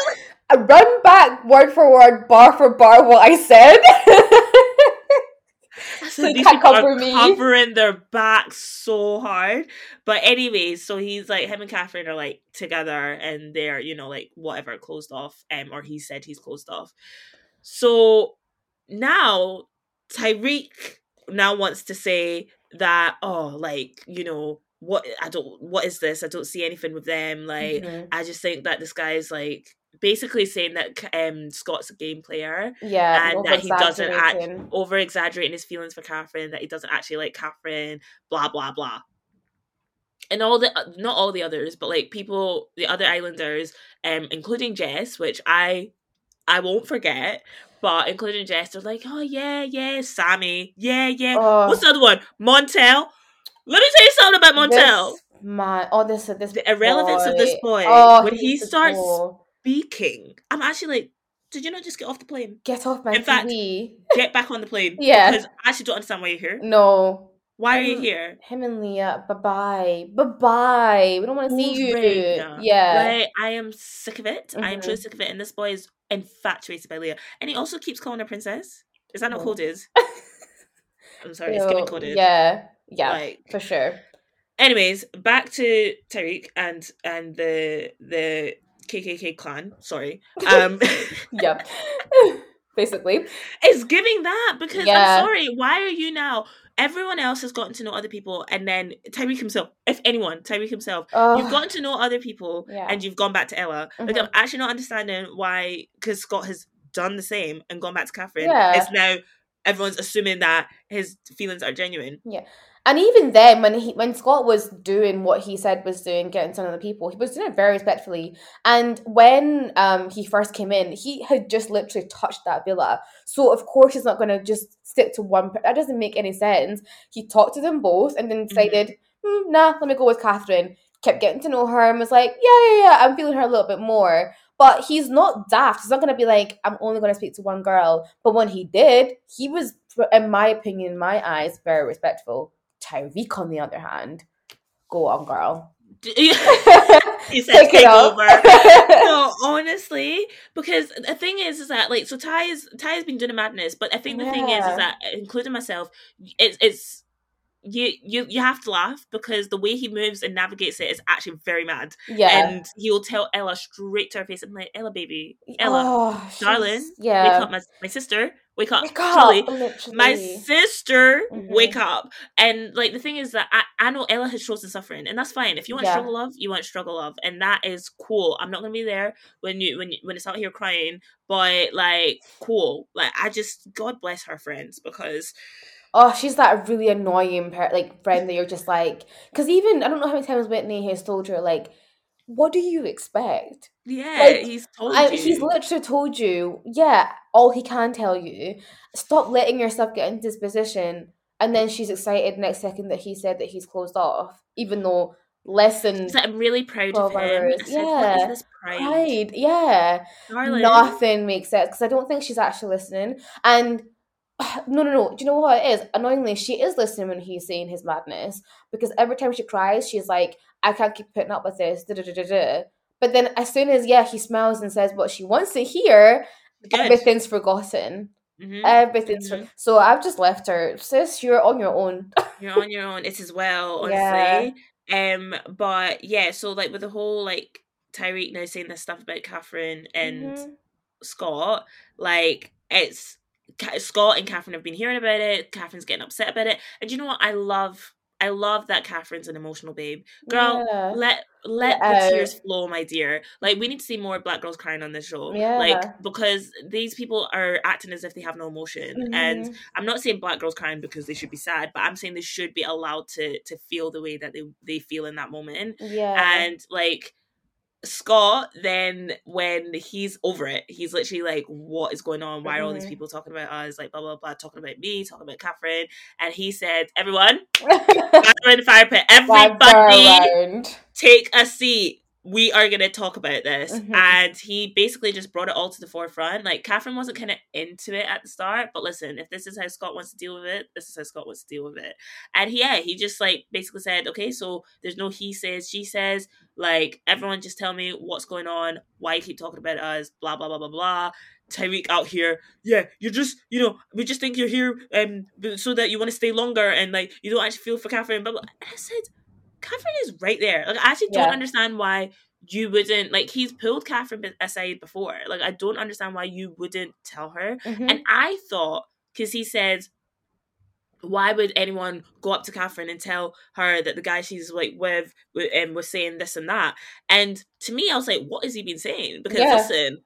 I run back word for word, bar for bar, what I said. So these people are me." covering their backs so hard. But anyways, so he's like him and Catherine are like together and they're, you know, like whatever, closed off. Um, or he said he's closed off. So now Tyrique now wants to say that, oh, like, you know, what I don't what is this? I don't see anything with them. Like Mhm. I just think that this guy's like basically saying that um Scott's a game player Yeah, and that he doesn't act over-exaggerating. his feelings for Catherine, that he doesn't actually like Catherine, blah blah blah. and all the not all the others, but like people, the other islanders, um, including Jess, which I I won't forget. But including Jess, they're like, oh yeah, yeah, Sammy, yeah, yeah. Oh. What's the other one? Montel. Let me tell you something about Montel. This man, oh, this this the irrelevance of this boy Oh, when he starts go. Speaking. I'm actually like, did you not just get off the plane? Get off my In fact- TV. Get back on the plane. Yeah. Because I actually don't understand why you're here. No, Why are you Um, here? him and Leah. Bye bye. Bye bye. We don't want to see you. Right. Yeah. Like, I am sick of it. I am truly sick of it. And this boy is infatuated by Leah. And he also keeps calling her princess. Is that not Oh. coded? I'm sorry, it's So, coded. Yeah. Yeah. Like, for sure. anyways, back to Tariq and and the the KKK clan. Sorry, um, Yeah. Basically. it's giving that because Yeah. I'm sorry. Why are you now? Everyone else has gotten to know other people, and then Tyrique himself, if anyone, Tyrique himself, Oh, you've gotten to know other people, Yeah. and you've gone back to Ella. Like Mhm. I'm actually not understanding why, because Scott has done the same and gone back to Catherine. Yeah. It's now everyone's assuming that his feelings are genuine. Yeah. And even then, when he when Scott was doing what he said was doing, getting to know the people, he was doing it very respectfully. And when um he first came in, he had just literally touched that villa. So of course he's not going to just stick to one. Per- that doesn't make any sense. He talked to them both and then decided, "Hmm, nah, let me go with Catherine. Kept getting to know her and was like, yeah, yeah, yeah, I'm feeling her a little bit more. But he's not daft. He's not going to be like, I'm only going to speak to one girl. But when he did, he was, in my opinion, in my eyes, very respectful. Tyrique, on the other hand, go on, girl. he said, Take "Take over." no, honestly, because the thing is, is that like so Ty is Ty has been doing a madness, but I think the thing is, is that including myself, it's it's you you you have to laugh because the way he moves and navigates it is actually very mad, yeah. and he will tell Ella straight to her face, "I'm like Ella, baby, Ella, Oh, darling, yeah. wake up, my my sister, wake up, Wake up, Julie." literally. My sister, Mhm. wake up. And like the thing is that I, I know Ella has chosen suffering, and that's fine. If you want Yeah. struggle love, you want struggle love, and that is cool. I'm not gonna be there when you when you, when it's out here crying, but like cool. Like I just God bless her friends because Oh, she's that really annoying per- like friend that you're just like, because even I don't know how many times Whitney has told her like, what do you expect? yeah, Like, he's told I, you. he's literally told you, yeah, all he can tell you. Stop letting yourself get into this position. And then she's excited next second that he said that he's closed off, even though less than like, I'm really proud of 12 him. hours. I said, what is Yeah. this pride, pride, yeah, darling? nothing makes sense because I don't think she's actually listening. And no, no, no. Do you know what it is? Annoyingly, she is listening when he's saying his madness because every time she cries, she's like, "I can't keep putting up with this." Da, da, da. But then, as soon as yeah, he smiles and says what she wants to hear, Good. everything's forgotten. Mhm. Everything's for- Mhm. so. I've just left her, sis. You're on your own. You're on your own. It's as well, Yeah. honestly. Um, but yeah, so like with the whole like Tyrique now saying this stuff about Catherine and Mhm. Scott, like it's Scott and Catherine have been hearing about it. Catherine's getting upset about it, and you know what? I love, I love that Catherine's an emotional babe. Girl, Yeah. let let Let the tears flow, my dear. Like we need to see more black girls crying on this show. Yeah. Like because these people are acting as if they have no emotion, and Mhm. I'm not saying black girls crying because they should be sad, but I'm saying they should be allowed to to feel the way that they they feel in that moment. yeah, And like Scott, then when he's over it, he's literally like, "What is going on? Why are all these Mhm. people talking about us? Like blah blah blah, talking about me, talking about Catherine." And he said, "Everyone, gather in the fire pit. Everybody, take a seat. We are gonna talk about this. Mhm. And he basically just brought it all to the forefront. Like Catherine wasn't kind of into it at the start, but listen, if this is how Scott wants to deal with it, this is how Scott wants to deal with it. And he, yeah, he just like basically said, okay, so there's no he says, she says. Like everyone, just tell me what's going on. Why you keep talking about us? Blah blah blah blah blah. Tyrique out here, yeah, you're just, you know, we just think you're here um so that you want to stay longer and like you don't actually feel for Catherine. Blah blah. And I said, Catherine is right there. Like I actually don't understand why you wouldn't like he's pulled Catherine aside before. Like I don't understand why you wouldn't tell her. Mhm. And I thought because he said, why would anyone go up to Catherine and tell her that the guy she's like with w- um, was saying this and that? And to me, I was like, what has he been saying? Because Yeah. listen,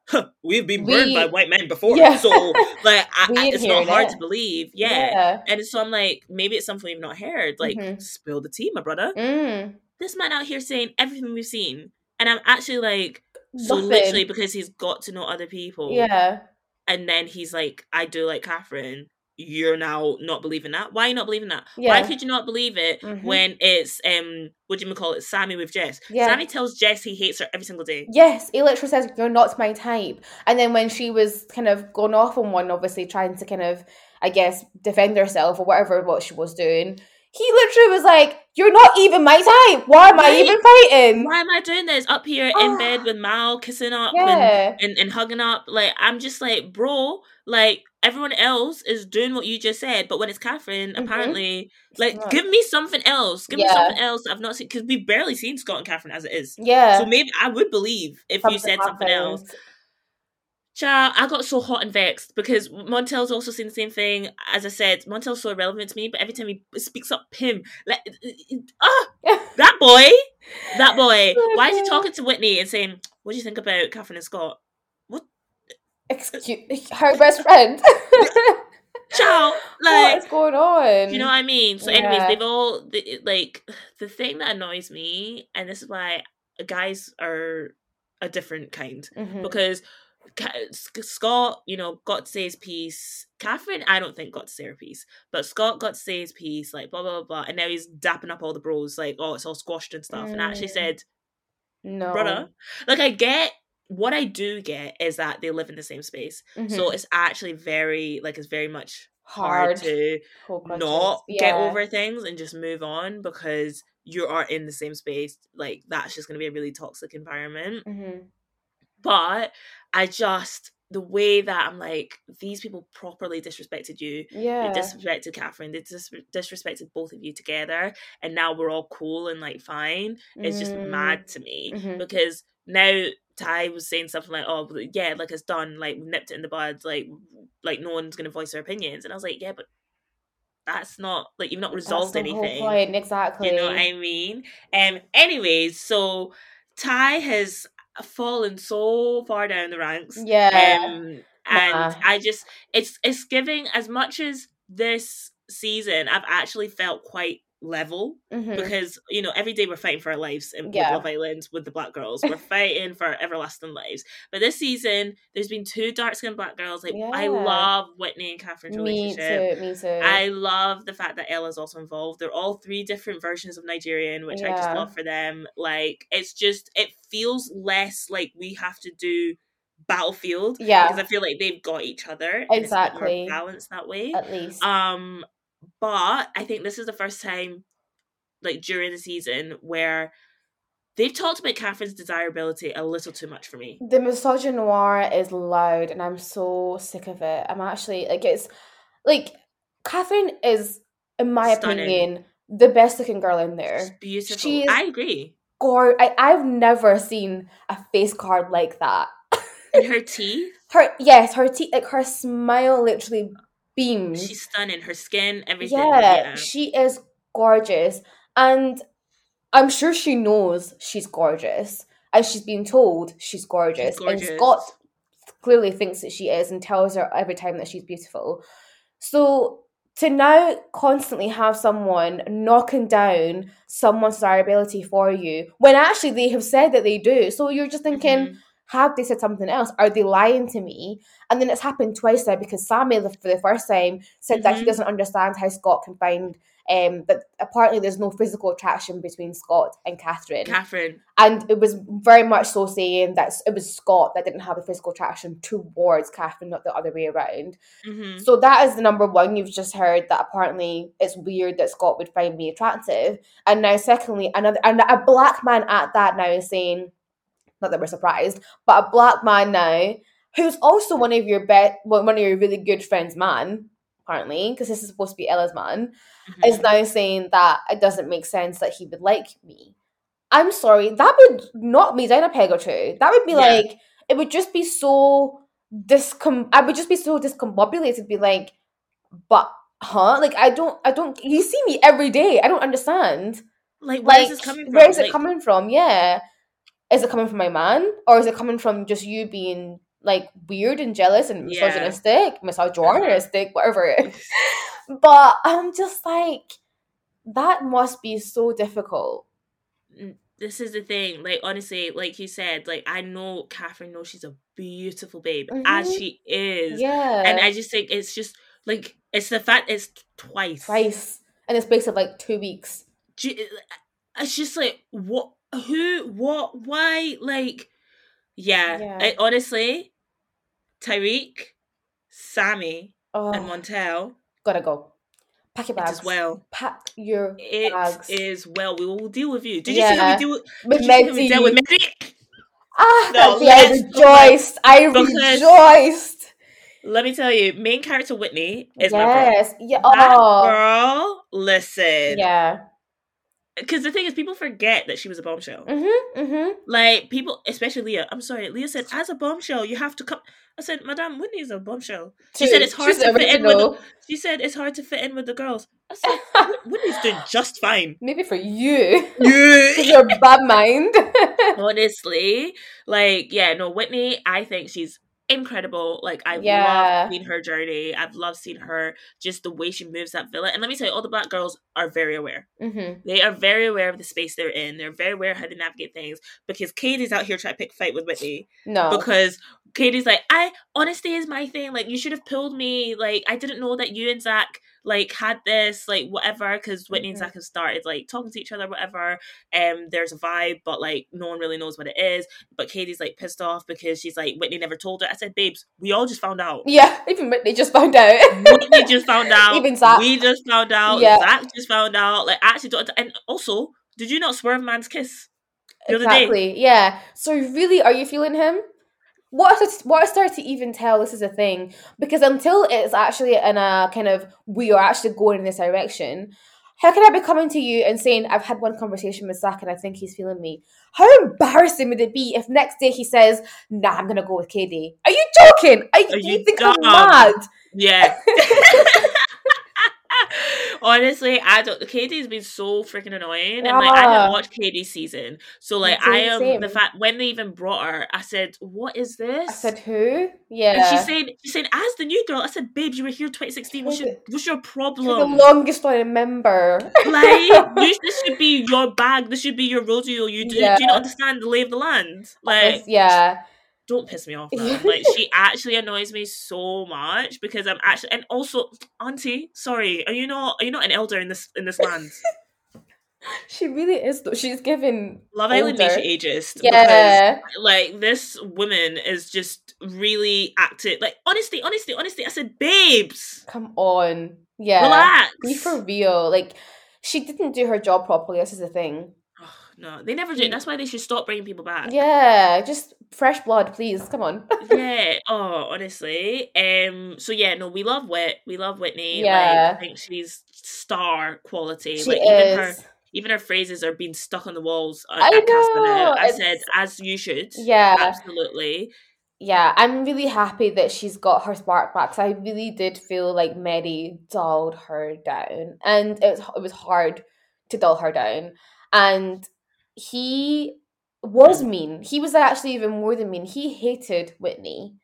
we've been burned We- by white men before, Yeah. so like I, I- it's not hard to believe. Yeah. yeah. And so I'm like, maybe it's something we've not heard. Like, Mhm. spill the tea, my brother. Mm. this man out here saying everything we've seen, and I'm actually like, so Nothing. literally because he's got to know other people, Yeah. and then he's like, I do like Catherine. You're now not believing that. Why are you not believing that? Why could you not believe it Mhm. when it's um what do you call it? Sammy with Jess. Yeah. Sammy tells Jess he hates her every single day. Yes, he literally says you're not my type. And then when she was kind of gone off on one, obviously trying to kind of, I guess, defend herself or whatever what she was doing, he literally was like, "You're not even my type. Why am I even fighting?" Why am I doing this up here in bed with Mal kissing up and, Yeah, and and hugging up? Like I'm just like, bro, like everyone else is doing what you just said, but when it's Catherine, Mhm. apparently, like give me something else. Give me something else I've not seen because we've barely seen Scott and Catherine as it is. yeah. So maybe I would believe if you said something else. Child, I got so hot and vexed because Montel's also saying the same thing. As I said, Montel's so irrelevant to me, but every time he speaks up him, like, ah, that boy, that boy. Why is he talking to Whitney and saying, "What do you think about Catherine and Scott?" What? Excuse her best friend. Child, what like, is going on? you know what I mean. So, anyways, they've all the, like the thing that annoys me, and this is why guys are a different kind Mhm. because Scott, you know, got to say his piece. Catherine, I don't think got to say her piece, but Scott got to say his piece, like blah blah blah, blah. and now he's dapping up all the bros, like oh, it's all squashed and stuff, and I actually Mm. said, no, brother, like I get what I do get is that they live in the same space, so Mhm. it's actually very like it's very much hard, hard. to not get over things and just move on because you are in the same space. Like that's just gonna be a really toxic environment Mhm. But I just the way that I'm like these people properly disrespected you. Yeah. They disrespected Catherine. They dis- disrespected both of you together, and now we're all cool and like fine. It's just Mm. mad to me Mhm. because now Ty was saying something like, "Oh, yeah, like it's done. Like we nipped it in the bud. Like like no one's gonna voice their opinions." And I was like, "Yeah, but." That's not like you've not resolved anything. exactly. You know what I mean? Um. Anyways, so Ty has fallen so far down the ranks. Yeah. Um. And Nah. I just it's it's giving as much as this season I've actually felt quite level Mhm. because you know every day we're fighting for our lives in Yeah. Love Island with the black girls we're fighting for our everlasting lives but this season there's been two dark skinned black girls like I love Whitney and Catherine's Me relationship too. Me too. I love the fact that Ella's also involved. They're all three different versions of Nigerian, which I just love for them. Like it's just it feels less like we have to do battlefield yeah. because I feel like they've got each other. and it's a bit more Exactly. balanced that way. At least. Um, but I think this is the first time, like during the season, where they've talked about Catherine's desirability a little too much for me. the misogynoir is loud and I'm so sick of it. I'm actually like it's like Catherine is, in my Stunning. opinion, the best looking girl in there. She's beautiful. She I agree. Gor I, I've never seen a face card like that. And her teeth, Her yes, her teeth like her smile literally beams. she's stunning. Her skin, everything. yeah, Yeah. she is gorgeous. And I'm sure she knows she's gorgeous. And she's been told she's gorgeous. gorgeous. And Scott clearly thinks that she is and tells her every time that she's beautiful. So to now constantly have someone knocking down someone's desirability for you when actually they have said that they do. So you're just thinking, Mhm. Have they said something else? Are they lying to me? And then it's happened twice now because Sammy, for the first time, said that he Mhm. doesn't understand how Scott can find um, that apparently there's no physical attraction between Scott and Catherine. Catherine. and it was very much so saying that it was Scott that didn't have a physical attraction towards Catherine, not the other way around. hmm So that is the number one you've just heard that apparently it's weird that Scott would find me attractive. And now secondly, another and a black man at that now is saying, not that we're surprised, but a black man now who's also one of your bet one of your really good friends man, apparently, because this is supposed to be Ella's man, mm-hmm. is now saying that it doesn't make sense that he would like me. I'm sorry, that would knock me down a peg or two. That would be Yeah. like it would just be so discom I would just be so discombobulated, be like, but huh? Like I don't I don't you see me every day. I don't understand. Like, where is Like this coming from? where is it coming from? Yeah. Is it coming from my man? Or is it coming from just you being like weird and jealous and Yeah. misogynistic, misogynistic, uh-huh. whatever it is. But I'm just like, that must be so difficult. Mm, this is the thing. Like honestly, like you said, like I know Catherine knows she's a beautiful babe mm-hmm. as she is. Yeah. And I just think it's just like it's the fact it's twice. Twice. And it's space of like two weeks. Uh, it's just like what who what why like yeah, yeah. I, honestly Tyrique, Sammy, oh, and Montel gotta go. Pack your bags. as well. Pack your it bags. Is well. We will deal with you. Did you see how we deal with, with Mehdi? We with Mehdi? Ah, no, I rejoiced. I rejoiced. Let me tell you, main character Whitney is yes. my girl. Yeah. That oh. girl, listen. Yeah. Because the thing is, people forget that she was a bombshell. Mm-hmm, mm-hmm. Like people, especially Leah. I'm sorry, Leah said, as a bombshell, you have to come. I said, Madame, Whitney is a bombshell. She said it's hard to fit in with. The, she said it's hard to fit in with the girls. I said, Whitney's doing just fine. Maybe for you. you, your bad mind. Honestly, like yeah, no, Whitney. I think she's incredible. Like I've yeah. loved seeing her journey. I've loved seeing her just the way she moves that villa. And let me tell you, all the black girls are very aware. Mm-hmm. They are very aware of the space they're in. They're very aware how to navigate things. Because Kady's out here trying to pick fight with Whitney. No, because Kady's like, I honesty is my thing. Like you should have pulled me. Like I didn't know that you and Zach like had this like whatever because Whitney mm-hmm. and Zach have started like talking to each other whatever and um, there's a vibe but like no one really knows what it is. But Kady's like pissed off because she's like Whitney never told her. I said babes we all just found out. Yeah even Whitney just found out. Whitney just found out. Even Zach we just found out. Yeah. Zach just found out. Like actually don't and also did you not swerve man's kiss the exactly. Yeah. So really are you feeling him what I, what I started to even tell this is a thing because until it's actually in a kind of we are actually going in this direction how can I be coming to you and saying I've had one conversation with Zach and I think he's feeling me? How embarrassing would it be if next day he says, "Nah, I'm gonna go with Kady"? Are you joking? Are, are you, you think dumb? I'm mad? Yeah. Honestly, I don't. Kady's been so freaking annoying, yeah. and like I didn't watch Kady's season, so like I am um, the fact when they even brought her, I said, "What is this?" I said, "Who?" Yeah, and she said, "She said as the new girl." I said, "Babe, you were here 2016. What's your what's your problem?" The longest I remember. like you, this should be your bag. This should be your rodeo. You do, yeah. do you not understand the lay of the land? Like yeah don't piss me off man. like she actually annoys me so much because i'm actually and also auntie sorry are you not are you not an elder in this in this land? She really is though. She's given love island makes you ageist yeah. because, like this woman is just really acted like honestly honestly honestly i said babes! Come on. Yeah. Relax. be for real. Like she didn't do her job properly this is the thing no, they never do. That's why they should stop bringing people back. Yeah, just fresh blood, please. Come on. yeah. Oh, honestly. Um. So yeah, no, we love Whit. We love Whitney. Yeah. Like, I think she's star quality. She like is. even her even her phrases are being stuck on the walls. At, I know. I said, as you should. Yeah. Absolutely. Yeah, I'm really happy that she's got her spark back. Cause I really did feel like Mehdi dulled her down, and it was it was hard to dull her down. And he was mean. He was actually even more than mean. He hated Whitney.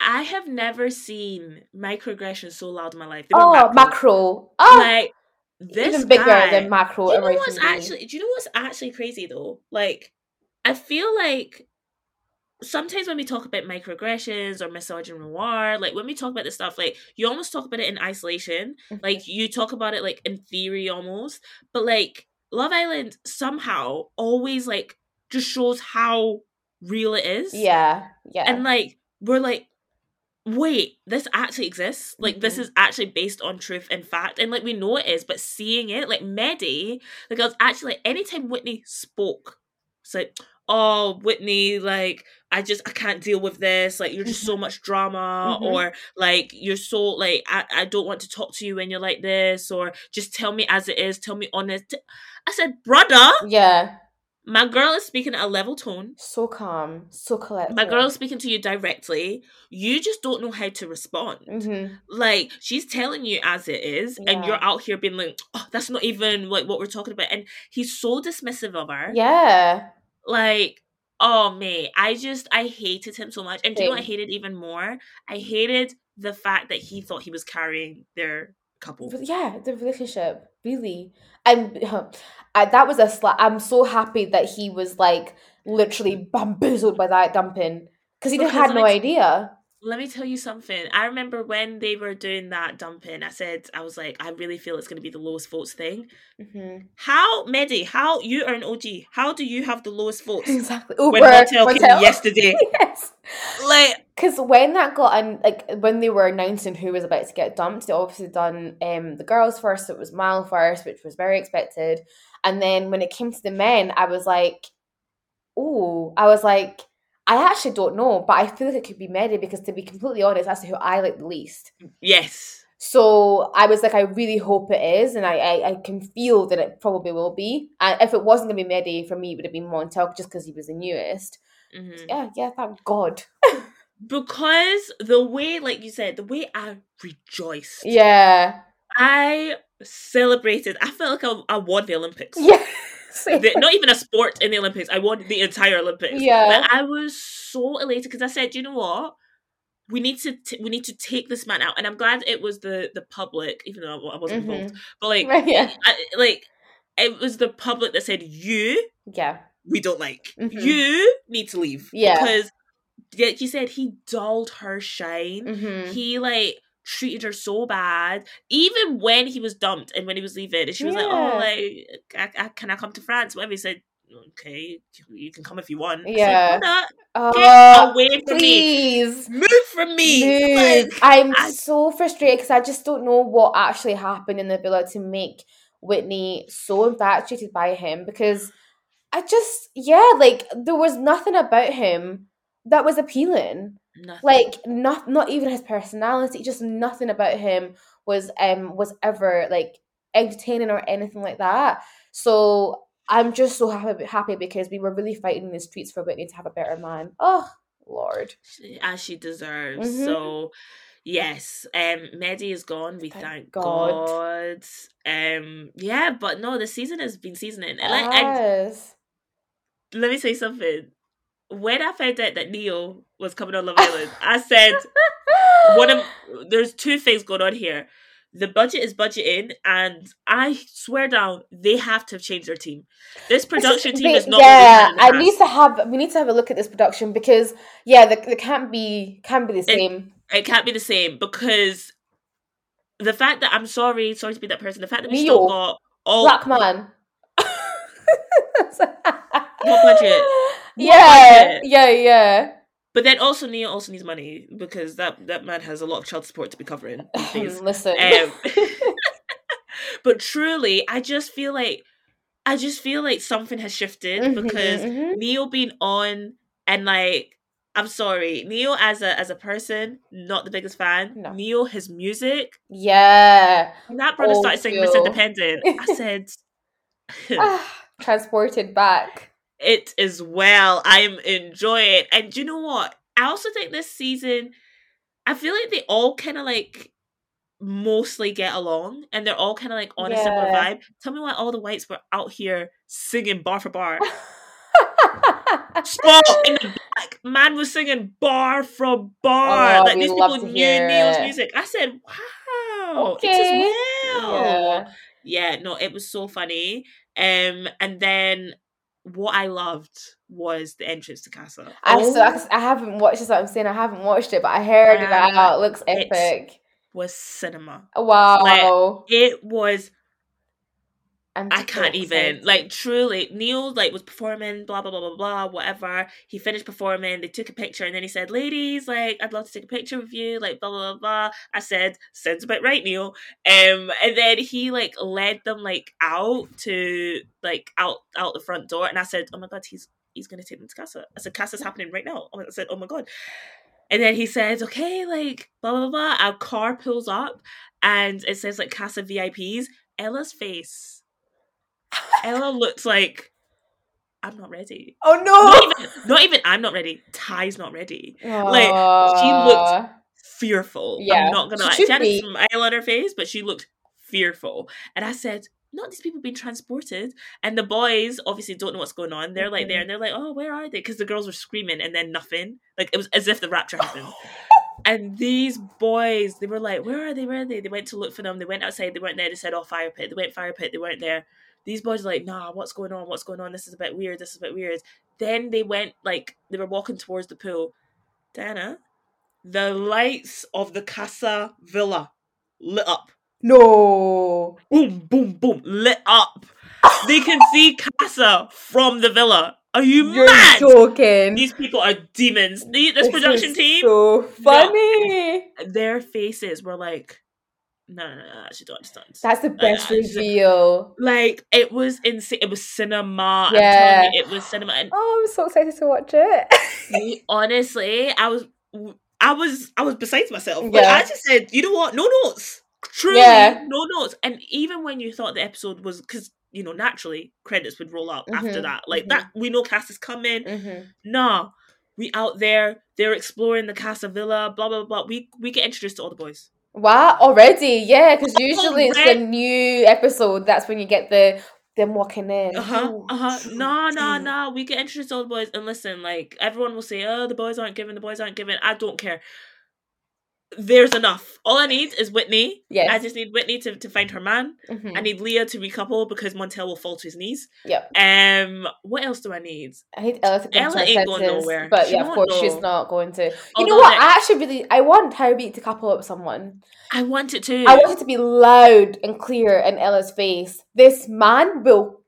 I have never seen microaggressions so loud in my life. oh, macro. macro. Oh, like this even bigger guy, than macro. Do you know what's actually? Do you know what's actually crazy though? Like, I feel like sometimes when we talk about microaggressions or misogynoir, like when we talk about this stuff, like you almost talk about it in isolation. Mm-hmm. Like you talk about it like in theory almost, but like Love Island somehow always like just shows how real it is. Yeah. Yeah. And like we're like wait, this actually exists. Like mm-hmm. this is actually based on truth and fact. And like we know it is, but seeing it, like Mehdi, like I was actually like anytime Whitney spoke, it's like, oh Whitney, like I just I can't deal with this. Like you're just mm-hmm. so much drama, mm-hmm. or like you're so like I, I don't want to talk to you when you're like this, or just tell me as it is, tell me honest. I said, brother. Yeah. My girl is speaking at a level tone. So calm, so collected. My girl is speaking to you directly. You just don't know how to respond. Mm-hmm. Like she's telling you as it is, yeah. and you're out here being like, "Oh, that's not even like what we're talking about." And he's so dismissive of her. Yeah. Like, oh me, I just I hated him so much. And do you know what I hated even more? I hated the fact that he thought he was carrying their couple. Yeah, the relationship really, and I, that was a slap. I'm so happy that he was like literally bamboozled by that dumping because he Because had no idea. Let me tell you something. I remember when they were doing that dumping, I said, I was like, I really feel it's going to be the lowest votes thing. hmm How, Mehdi, how, you are an OG, how do you have the lowest votes Exactly. when Uber, Montel came yesterday? yes. Like, Because when that got on, like when they were announcing who was about to get dumped, they obviously done um the girls first. It was Mal first, which was very expected, and then when it came to the men, I was like, oh, I was like, I actually don't know, but I feel like it could be Mehdi because to be completely honest, that's who I like the least. yes. So I was like, I really hope it is, and I, I, I can feel that it probably will be. And if it wasn't gonna be Mehdi, for me, it would have been Montel just because he was the newest. Mhm. Yeah, yeah, thank God. Because the way, like you said, the way I rejoiced, Yeah. I celebrated. I felt like I, I won the Olympics. Yes. The- not even a sport in the Olympics. I won the entire Olympics. Yeah. Like, I was so elated because I said, you know what? We need to t- we need to take this man out, and I'm glad it was the the public, even though I wasn't involved. Mhm. But like, Right, yeah. I, like it was the public that said, "You, Yeah. we don't like. Mhm. You need to leave." Yeah. because like you said, he dulled her shine Mm-hmm. he like treated her so bad even when he was dumped and when he was leaving and she was like oh like I, I, can i come to france? Whatever he said okay you can come if you want. Yeah. "No, Oh, get away from me. move from me. Move. Like, I'm I- so frustrated because I just don't know what actually happened in the villa to make Whitney so infatuated by him because I just, yeah, like there was nothing about him that was appealing. Nothing. like not not even his personality just nothing about him was um was ever like entertaining or anything like that so i'm just so happy happy because we were really fighting in the streets for whitney to have a better man oh lord as she deserves Mhm. so yes um Mehdi is gone we Thank thank, God. god. um yeah but no the season has been seasoning and like I, let me say something. When I found out that Ne-Yo was coming on Love Island, I said one of there's two things going on here. The budget is budgeting, and I swear down they have to have changed their team. This production team They- is not. yeah what i the need to have we need to have a look at this production because yeah they, they can't be can't be the same past. It can't be the same because the fact that I'm sorry, sorry to be that person. The fact that we still got all black man What budget? yeah budget? yeah yeah But then also Ne-Yo also needs money because that that man has a lot of child support to be covering listen Um, but truly, I just feel like I just feel like something has shifted Mhm, because mhm. Ne-Yo being on and like I'm sorry, Ne-Yo as a as a person, not the biggest fan. No. Ne-Yo, his music. yeah When that brother started singing Miss. Independent, I said Ah, transported back it as well. I'm enjoying it. And you know what? I also think this season, I feel like they all kind of like mostly get along and they're all kind of like on a similar vibe. Tell me why all the whites were out here singing bar for bar. In the back. Man was singing bar for bar. Oh, like these people knew Ne-Yo's music. I said, wow. Okay. It is well yeah. yeah no it was so funny um and then what i loved was the entrance to casa I, oh, so, I, I haven't watched this. What I'm saying I haven't watched it, but I heard that it. looks epic. was cinema. Wow, it was I'm i can't even excited. like truly Ne-Yo like was performing blah blah blah blah blah whatever. He finished performing they took a picture and then he said ladies like i'd love to take a picture with you like blah blah blah blah. I said sounds about right Ne-Yo. Um and then he like led them like out to like out out the front door and i said oh my god he's he's gonna take them to casa. I said casa's happening right now. I said oh my god. And then he says okay like blah blah blah. Our car pulls up and it says like casa vips ella's face Ella looks like I'm not ready. oh no! Not even, not even I'm not ready. Ty's not ready. like, she looked Fearful. Yeah, I'm not gonna she lie. She had a smile on her face, but she looked fearful. And I said, not these people being transported. And the boys obviously don't know what's going on. They're like there Mhm. and they're like, oh, where are they? Because the girls were screaming and then nothing. Like it was as if the rapture happened. And these boys, they were like, "Where are they? Where are they?" They went to look for them. They went outside. They weren't there. They said, "Oh, fire pit." They went fire pit. They weren't there. These boys are like, "Nah, what's going on? What's going on? This is a bit weird. This is a bit weird." Then they went like they were walking towards the pool. Dana, the lights of the Casa Villa lit up. No. Boom, boom, boom, lit up. They can see Casa from the villa. Are you You're mad? joking. These people are demons. The- This, production team, So funny. their faces were like, no, no, no, no, I actually don't understand. That's the best reveal. like it was insane. It was cinema. Yeah. you, it was cinema. And Oh, I'm so excited to watch it. honestly, I was, I was, I was besides myself. Like, Yeah. I just said, you know what? No notes. Truly, Yeah. no notes. And even when you thought the episode was, because you know, naturally credits would roll up after Mhm, that. Like mhm. that, we know cast is coming. hmm Nah, we out there. They're exploring the Casa Villa. Blah blah blah. We we get introduced to all the boys. Wow, already? Yeah, because usually it's the new episode. That's when you get the them walking in. Uh huh. Uh huh. Nah, nah, nah. We get introduced to all the boys, and listen, like everyone will say, "Oh, the boys aren't given. The boys aren't given." I don't care. There's enough. All I need is Whitney. Yes. I just need Whitney to, to find her man. Mhm. I need Leah to recouple because Montel will fall to his knees. Yep. Um, what else do I need? I hate Ella to come Ella to her ain't going nowhere. But She yeah, of course, she's not going to. You know what? that- I actually really I want Harry to couple up with someone. I want it to. I want it to be loud and clear in Ella's face. This man will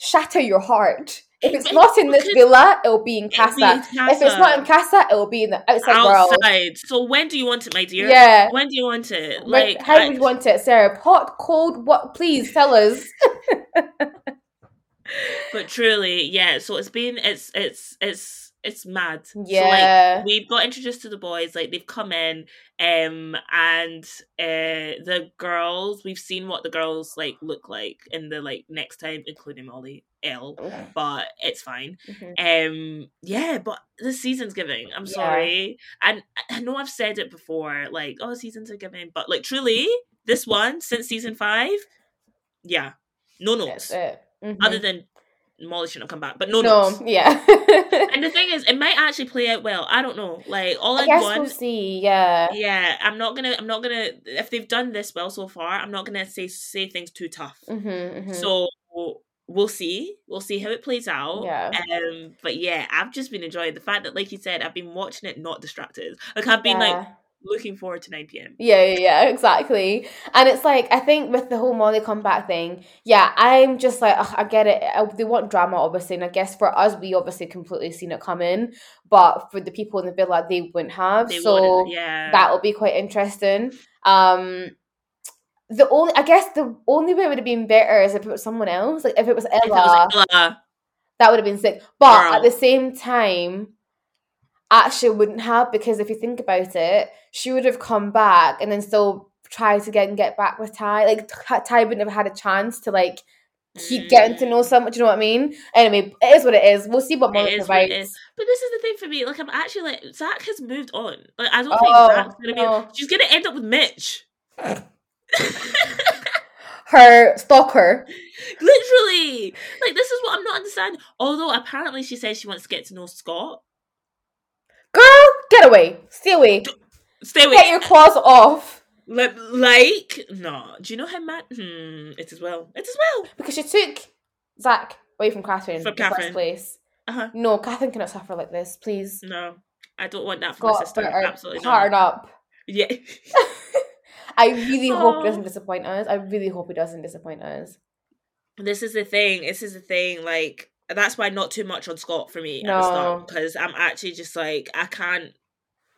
shatter your heart. If it's not in this villa, it'll be in be Casa. If it's not in Casa. It'll be in the outside, world. So when do you want it, my dear? Yeah. When do you want it? When- Like how I- would you want it, Sarah? Hot, cold? What? Please tell us. but truly, yeah. So it's been it's it's it's it's mad. So Yeah. like we've got introduced to the boys, like they've come in, um, and uh the girls, we've seen what the girls like look like in the like next time, including Molly L. But it's fine. Mhm. Um, yeah, but the season's giving. I'm Yeah. sorry, and I- I know I've said it before, like oh, seasons are giving, but like truly, this one since season five, yeah, no notes That's it. Mhm. other than Molly shouldn't have come back, but no, no, notes. yeah. And the thing is, it might actually play out well. I don't know. Like all I I guess want, we'll see. Yeah. yeah. I'm not gonna. I'm not gonna. If they've done this well so far, I'm not gonna say say things too tough. Mm-hmm, mm-hmm. So we'll see. We'll see how it plays out. Yeah. Um. But yeah, I've just been enjoying the fact that, like you said, I've been watching it not distracted. Like I've been like looking forward to 9 p.m. Yeah, yeah, yeah, exactly. And it's like I think with the whole Molly comeback thing, yeah, I'm just like ugh, I get it. I, they want drama, obviously, and I guess for us, we obviously completely seen it coming. But for the people in the villa, they wouldn't have. They so yeah. that'll be quite interesting. Um, the only I guess the only way it would have been better is if it was someone else. Like if it was Ella, it was Ella, that would have been sick. But Girl. at the same time, actually wouldn't have because if you think about it, she would have come back and then still try to get and get back with Ty. Like Ty wouldn't have had a chance to like keep getting to know Mm. someone. Do you know what I mean? Anyway, it is what it is. We'll see what It Molly is what provides. it is. But this is the thing for me. Like I'm actually like Zach has moved on. Like I don't Oh, think Zach's gonna no. be. She's gonna end up with Mitch. Her stalker. Literally, like this is what I'm not understanding. Although apparently she says she wants to get to know Scott. Girl, get away. Stay away. Stay away. Get your claws off. Like, like, no. Do you know how mad? Hmm. It as well. It is as well. Because she took Zach away from Catherine From in the first Catherine. place. Uh huh. No, Catherine cannot suffer like this, please. No, I don't want that for my sister. Absolutely hard not. up. Yeah. I really hope he doesn't disappoint us. I really hope he doesn't disappoint us. this is the thing. This is the thing. Like that's why not too much on Scott for me at the start because I'm actually just like I can't.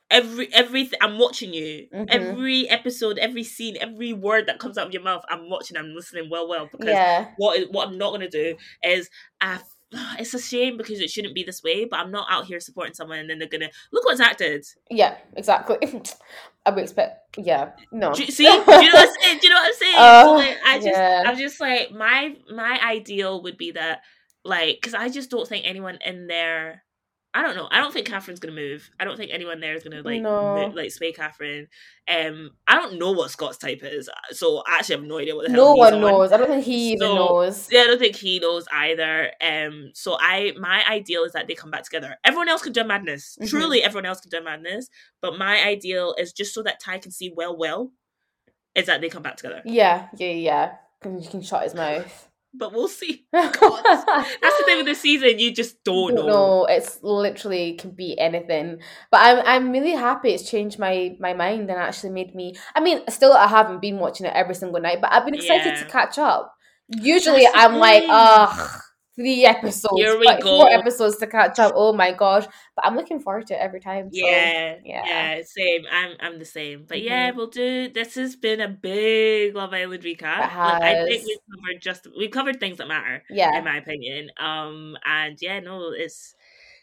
Every everything I'm watching you. Mhm. Every episode, every scene, every word that comes out of your mouth, I'm watching. I'm listening well, well because Yeah. what what I'm not gonna do is I. It's a shame because it shouldn't be this way, but I'm not out here supporting someone and then they're gonna look what Zach did. Yeah, exactly. I would expect yeah. No. Do you, see, do you know what I'm saying? Do you know what I'm saying? Oh, so like, I just, yeah. I'm just like my my ideal would be that like because I just don't think anyone in there. I don't know. I don't think Catherine's gonna move. I don't think anyone there is gonna like No. mo- like sway Catherine. Um, I don't know what Scott's type is, so I actually have no idea what the hell. No one on. knows. I don't think he even knows. Yeah, I don't think he knows either. Um, so I my ideal is that they come back together. Everyone else can do madness. Mhm. Truly, everyone else can do madness. But my ideal is just so that Ty can see well, well, is that they come back together. Yeah, yeah, yeah. Because you can shut his mouth. But we'll see. That's the thing with the season. You just don't know. No, it's literally can be anything. But I'm I'm really happy it's changed my my mind and actually made me. I mean, still I haven't been watching it every single night, but I've been excited Yeah. to catch up. Usually That's I'm like, ugh, three episodes, Here we like, go. four episodes to catch up. Oh my gosh! But I'm looking forward to it every time. so, Yeah, yeah. yeah, same. I'm I'm the same. But yeah, Mhm. we'll do. This has been a big Love Island recap. Like, I think we've covered just we've covered things that matter, yeah. in my opinion. Um, and yeah, no, it's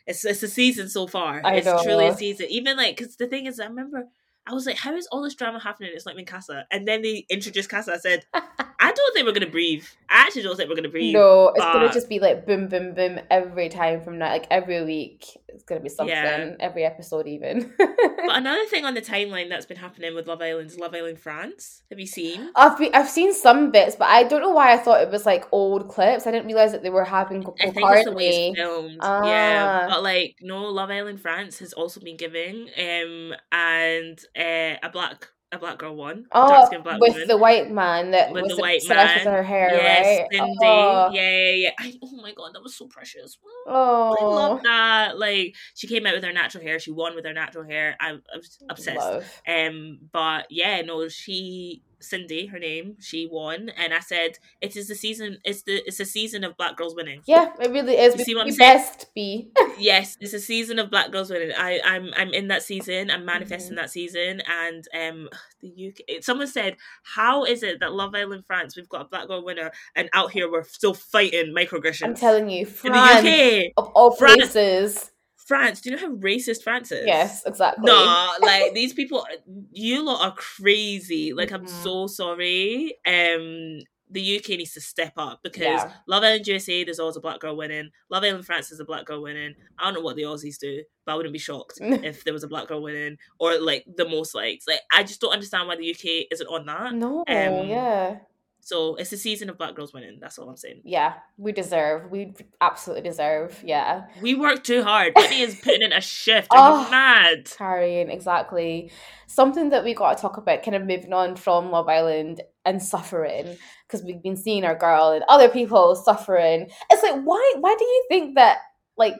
it's it's a season so far. I it's truly a know. season. Even like, because the thing is, I remember. I was like, how is all this drama happening? It's not in Casa. And then they introduced Casa. I said, I don't think we're going to breathe. I actually don't think we're going to breathe. No, it's gonna just be like boom, boom, boom every time from now. Like every week, it's gonna be something. Yeah. Every episode, even. But another thing on the timeline that's been happening with Love Island is Love Island France. Have you seen? I've be, I've seen some bits, but I don't know why I thought it was like old clips. I didn't realize that they were happening co- I think it's the way it's filmed. Yeah, Ah. but like no, Love Island France has also been giving, um, and uh, a black a black girl won, Oh, black with woman. the white man that With was the white obsessed with man. her hair, yes, right? Cindy. Oh, Yeah, yeah, yeah. I, oh my god, that was so precious. Oh, I oh, love that. Like she came out with her natural hair. She won with her natural hair. I, I was obsessed. Love. Um, but yeah, no, she Cindy, her name, she won, and I said it is the season. It's the it's a season of black girls winning. Yeah, it really is. You We, see what I'm saying? best be. yes, it's a season of black girls winning. I I'm I'm in that season. I'm Mm-hmm. manifesting that season, and um, the UK. Someone said, "How is it that Love Island France we've got a black girl winner, and out here we're still fighting microaggressions?" I'm telling you, in France the UK, of all France. places. France. Do you know how racist France is? Yes, exactly. No, like these people, you lot are crazy. Like, I'm Mhm. so sorry. Um, the UK needs to step up because Yeah. Love Island USA, there's always a black girl winning. Love Island France, there's a black girl winning. I don't know what the Aussies do, but I wouldn't be shocked if there was a black girl winning or like the most liked. Like, I just don't understand why the UK isn't on that. No, Um, yeah. So it's a season of black girls winning. That's all I'm saying. Yeah, we deserve. We absolutely deserve. Yeah. We work too hard. Brittany is putting in a shift. Are Oh. mad? Carrying, exactly. Something that we got to talk about, kind of moving on from Love Island and suffering, because we've been seeing our girl and other people suffering. It's like, why? Why do you think that like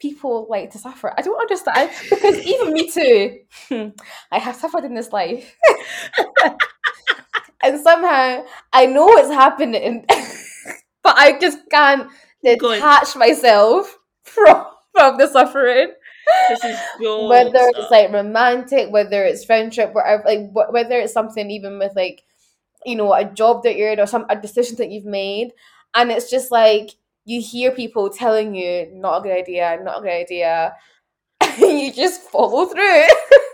people like to suffer? I don't understand. Because even me too, I have suffered in this life, and somehow I know it's happening, but I just can't detach myself from from the suffering. This is whether it's like romantic, whether it's friendship, whatever, like wh- whether it's something even with like, you know, a job that you're in or some a decision that you've made, and it's just like you hear people telling you not a good idea, not a good idea, and you just follow through.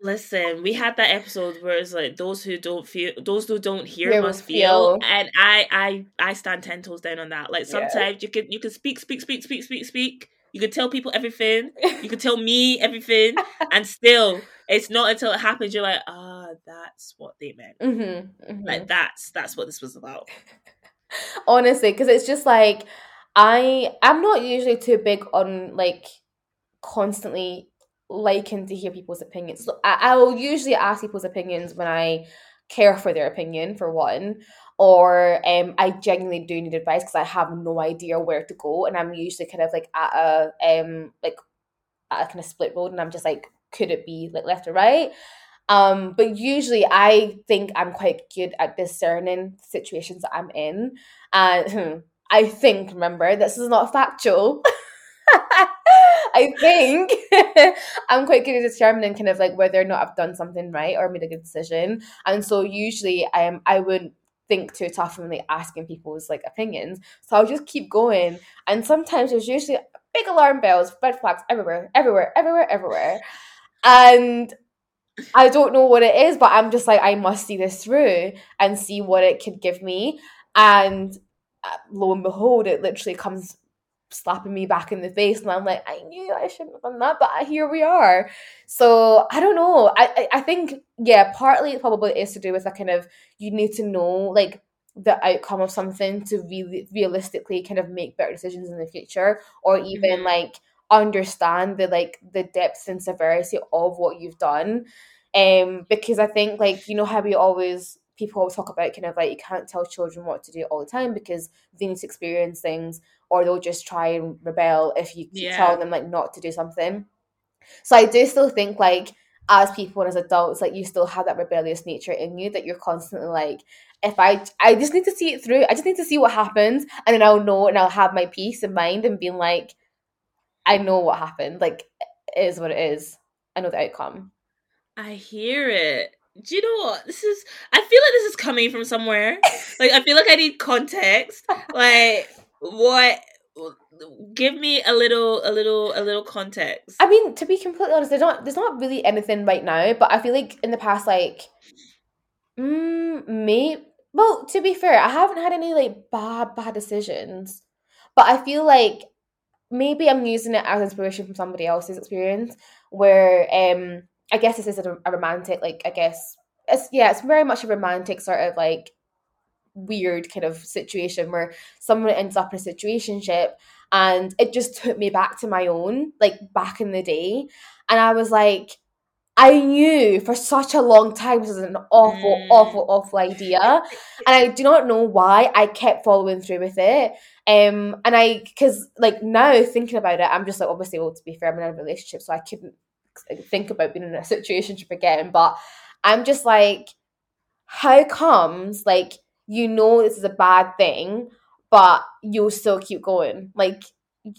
Listen, we had that episode where it's like those who don't feel, those who don't hear Hear must feel, feel. and I, I, I stand ten toes down on that. Like Yeah. sometimes you can, you can speak, speak, speak, speak, speak, speak. You can tell people everything. You can tell me everything, and still, it's not until it happens you're like, ah, that's what they meant. hmm Like that's that's what this was about. honestly because it's just like i i'm not usually too big on like constantly liking to hear people's opinions so I, I will usually ask people's opinions when i care for their opinion for one or um i genuinely do need advice because i have no idea where to go and i'm usually kind of like at a um like at a kind of split road and i'm just like could it be like left or right um, but usually I think I'm quite good at discerning situations that I'm in. And I think, remember, this is not factual. I think I'm quite good at determining kind of like whether or not I've done something right or made a good decision. And so usually um I wouldn't think too tough when like asking people's like opinions. So I'll just keep going. And sometimes there's usually big alarm bells, red flags everywhere, everywhere, everywhere, everywhere. And I don't know what it is, but I'm just like, I must see this through and see what it could give me. And uh, lo and behold, it literally comes slapping me back in the face and I'm like I knew I shouldn't have done that but here we are. So I don't know. I I, I think yeah partly it probably is to do with a kind of you need to know like the outcome of something to really realistically kind of make better decisions in the future or even mm-hmm. like understand the like the depth and severity of what you've done. Um because i think like you know how we always people always talk about kind of like you can't tell children what to do all the time because they need to experience things or they'll just try and rebel if you keep yeah. telling them like not to do something so i do still think like as people and as adults like you still have that rebellious nature in you that you're constantly like if I I just need to see it through. I just need to see what happens, and then I'll know, and I'll have my peace of mind and being like, I know what happened. Like, it is what it is. I know the outcome. I hear it. Do you know what? This is. I feel like this is coming from somewhere. like, I feel like I need context. Like, what? Give me a little, a little, a little context. I mean, to be completely honest, there's not, there's not really anything right now. But I feel like in the past, like, mm, maybe well, to be fair, I haven't had any like bad bad decisions, but I feel like maybe I'm using it as inspiration from somebody else's experience. Where um, I guess this is a, a romantic, like I guess it's yeah, it's very much a romantic sort of like weird kind of situation where someone ends up in a situationship and it just took me back to my own like back in the day and i was like I knew for such a long time this was an awful, mm. awful, awful idea, and I do not know why I kept following through with it. Um, and I, because like now thinking about it, I'm just like obviously, well, to be fair, I'm in a relationship, so I couldn't think about being in a situation again. But I'm just like, how comes like you know this is a bad thing, but you'll still keep going? Like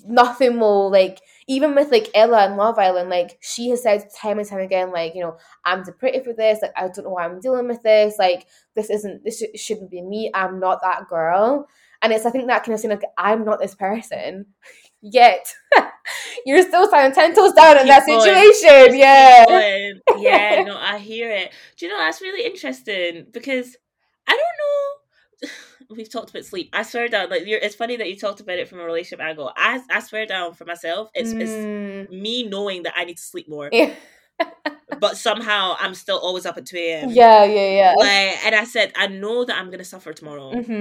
nothing will like even with like Ella and Love Island, like she has said time and time again, like you know I'm too pretty for this. Like I don't know why I'm dealing with this. Like this isn't this sh- shouldn't be me. I'm not that girl. And it's I think that kind of saying like I'm not this person. Yet you're still ten toes down in that going. situation. Keep yeah. Going. Yeah, no, I hear it. Do you know that's really interesting because I don't know we've talked about sleep. I swear down, like it's funny that you talked about it from a relationship angle. I I swear down for myself, it's, mm. it's me knowing that I need to sleep more. Yeah. But somehow I'm still always up at two a.m. Yeah, yeah, yeah. Like, and I said I know that I'm gonna suffer tomorrow. Mm-hmm.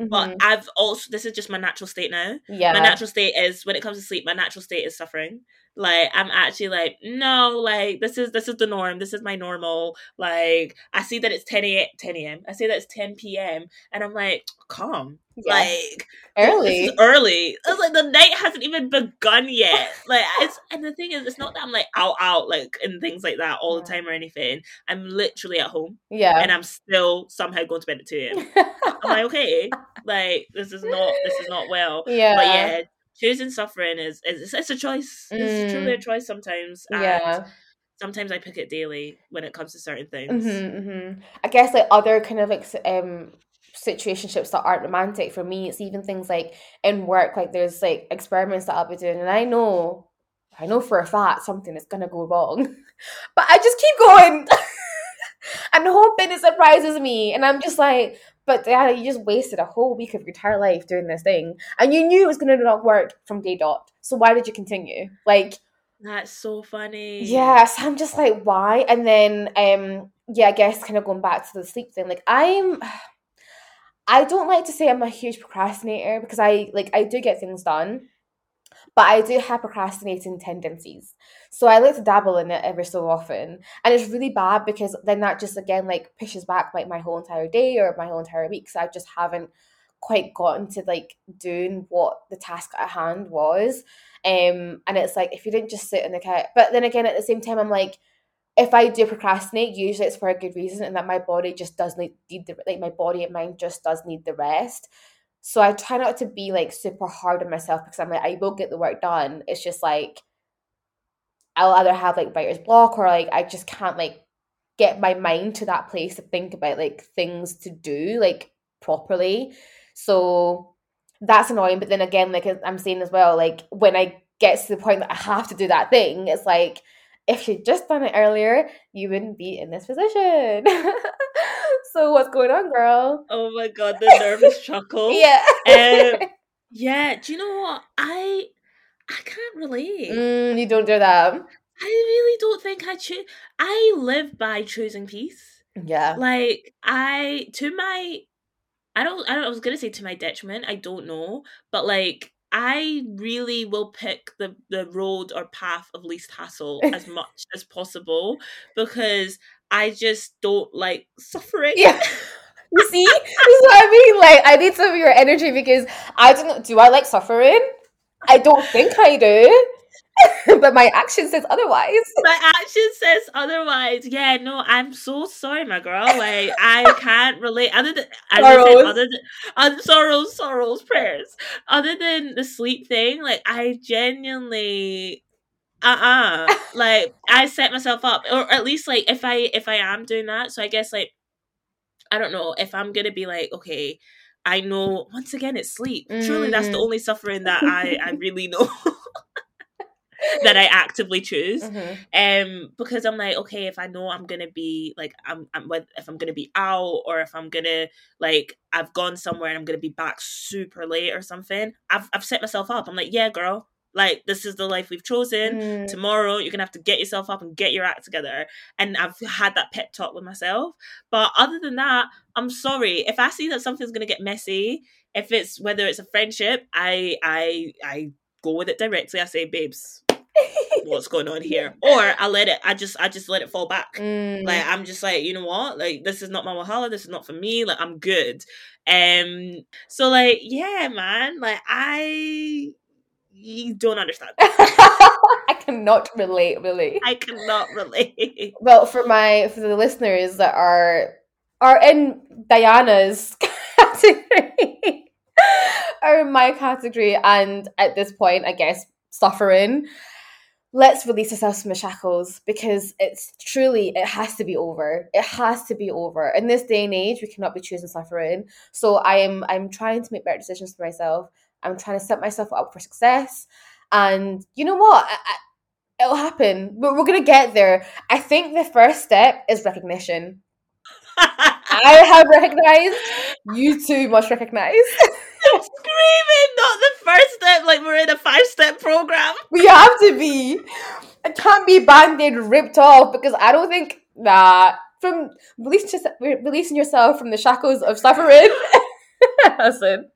Mm-hmm. But I've also this is just my natural state now. Yeah. My natural state is when it comes to sleep, my natural state is suffering. Like I'm actually like, no, like this is this is the norm. This is my normal. Like I see that it's 10 a 10 a.m. I say that it's 10 p.m. and I'm like, calm. Yeah. Like early. early. It's like the night hasn't even begun yet. Like it's and the thing is it's not that I'm like out out like and things like that all yeah. the time or anything. I'm literally at home. Yeah. And I'm still somehow going to bed at 2 a.m. Am I okay? Like this is not this is not well. Yeah. But yeah, choosing suffering is, is it's a choice. Mm. It's truly a choice sometimes. yeah. Sometimes I pick it daily when it comes to certain things. Mm-hmm, mm-hmm. I guess like other kind of like um situationships that aren't romantic for me it's even things like in work like there's like experiments that i'll be doing and i know i know for a fact something is gonna go wrong but i just keep going. And hoping it surprises me. And i'm just like but Diana, you just wasted a whole week of your entire life doing this thing. And you knew it was gonna not work from day dot. So why did you continue? Like that's so funny. yes i'm just like why? And then um yeah i guess kind of going back to the sleep thing like i'm I don't like to say I'm a huge procrastinator because I like I do get things done, but I do have procrastinating tendencies. So I like to dabble in it every so often. And it's really bad because then that just again like pushes back like my whole entire day or my whole entire week. So I just haven't quite gotten to like doing what the task at hand was. Um and it's like if you didn't just sit in the couch but then again at the same time I'm like if I do procrastinate, usually it's for a good reason and that my body just does not need the like my body and mind just does need the rest. So I try not to be like super hard on myself because I'm like I will get the work done. It's just like I'll either have like writer's block or like I just can't like get my mind to that place to think about like things to do like properly. So that's annoying. But then again, like I'm saying as well, like when I get to the point that I have to do that thing, it's like if you'd just done it earlier, you wouldn't be in this position. so what's going on, girl? Oh my god, the nervous chuckle. Yeah. Um, Yeah, do you know what? I I can't relate. Mm, you don't do that. I really don't think I choose. I live by choosing peace. Yeah. Like I to my I don't I don't I was gonna say to my detriment, I don't know. But like I really will pick the the road or path of least hassle as much as possible because I just don't like suffering. Yeah. You see? this is what I mean. Like, I need some of your energy because I don't. Do I like suffering? I don't think I do. but my action says otherwise. My action says otherwise. Yeah, no, I'm so sorry, my girl. Like I can't relate. Other than I said, Sorrows. other than uh, sorrows, sorrows, prayers. Other than the sleep thing, like I genuinely uh-uh like i set myself up or at least like if i if i am doing that so i guess like i don't know if i'm gonna be like okay i know once again it's sleep truly that's the Mm. only suffering that i i really know that i actively choose Mhm. um because i'm like okay if i know i'm gonna be like i'm, I'm with, if i'm gonna be out or if i'm gonna like i've gone somewhere and i'm gonna be back super late or something i've, I've set myself up. I'm like yeah girl like this is the life we've chosen. Mm. tomorrow you're gonna have to get yourself up and get your act together. And i've had that pep talk with myself. But other than that i'm sorry. If i see that something's gonna get messy if it's whether it's a friendship i i i go with it directly. I say babes what's going on here? Or i let it i just i just let it fall back. Mm. like i'm just like you know what? Like this is not my wahala this is not for me like i'm good. Um so like yeah man like i you don't understand. I cannot relate, really. i cannot relate. Well, for my for the listeners that are are in Diana's category, are in my category, and at this point, I guess suffering. Let's release ourselves from the shackles because it's truly it has to be over. It has to be over. In this day and age, we cannot be choosing suffering. So I am I'm trying to make better decisions for myself. I'm trying to set myself up for success. And you know what? I, I, it'll happen. But we're gonna get there. I think the first step is recognition. I have recognized. You too must recognize. I'm screaming, not the first step, like we're in a five step program. We have to be. It can't be band-aid ripped off because I don't think that from releasing releasing yourself from the shackles of suffering. Listen,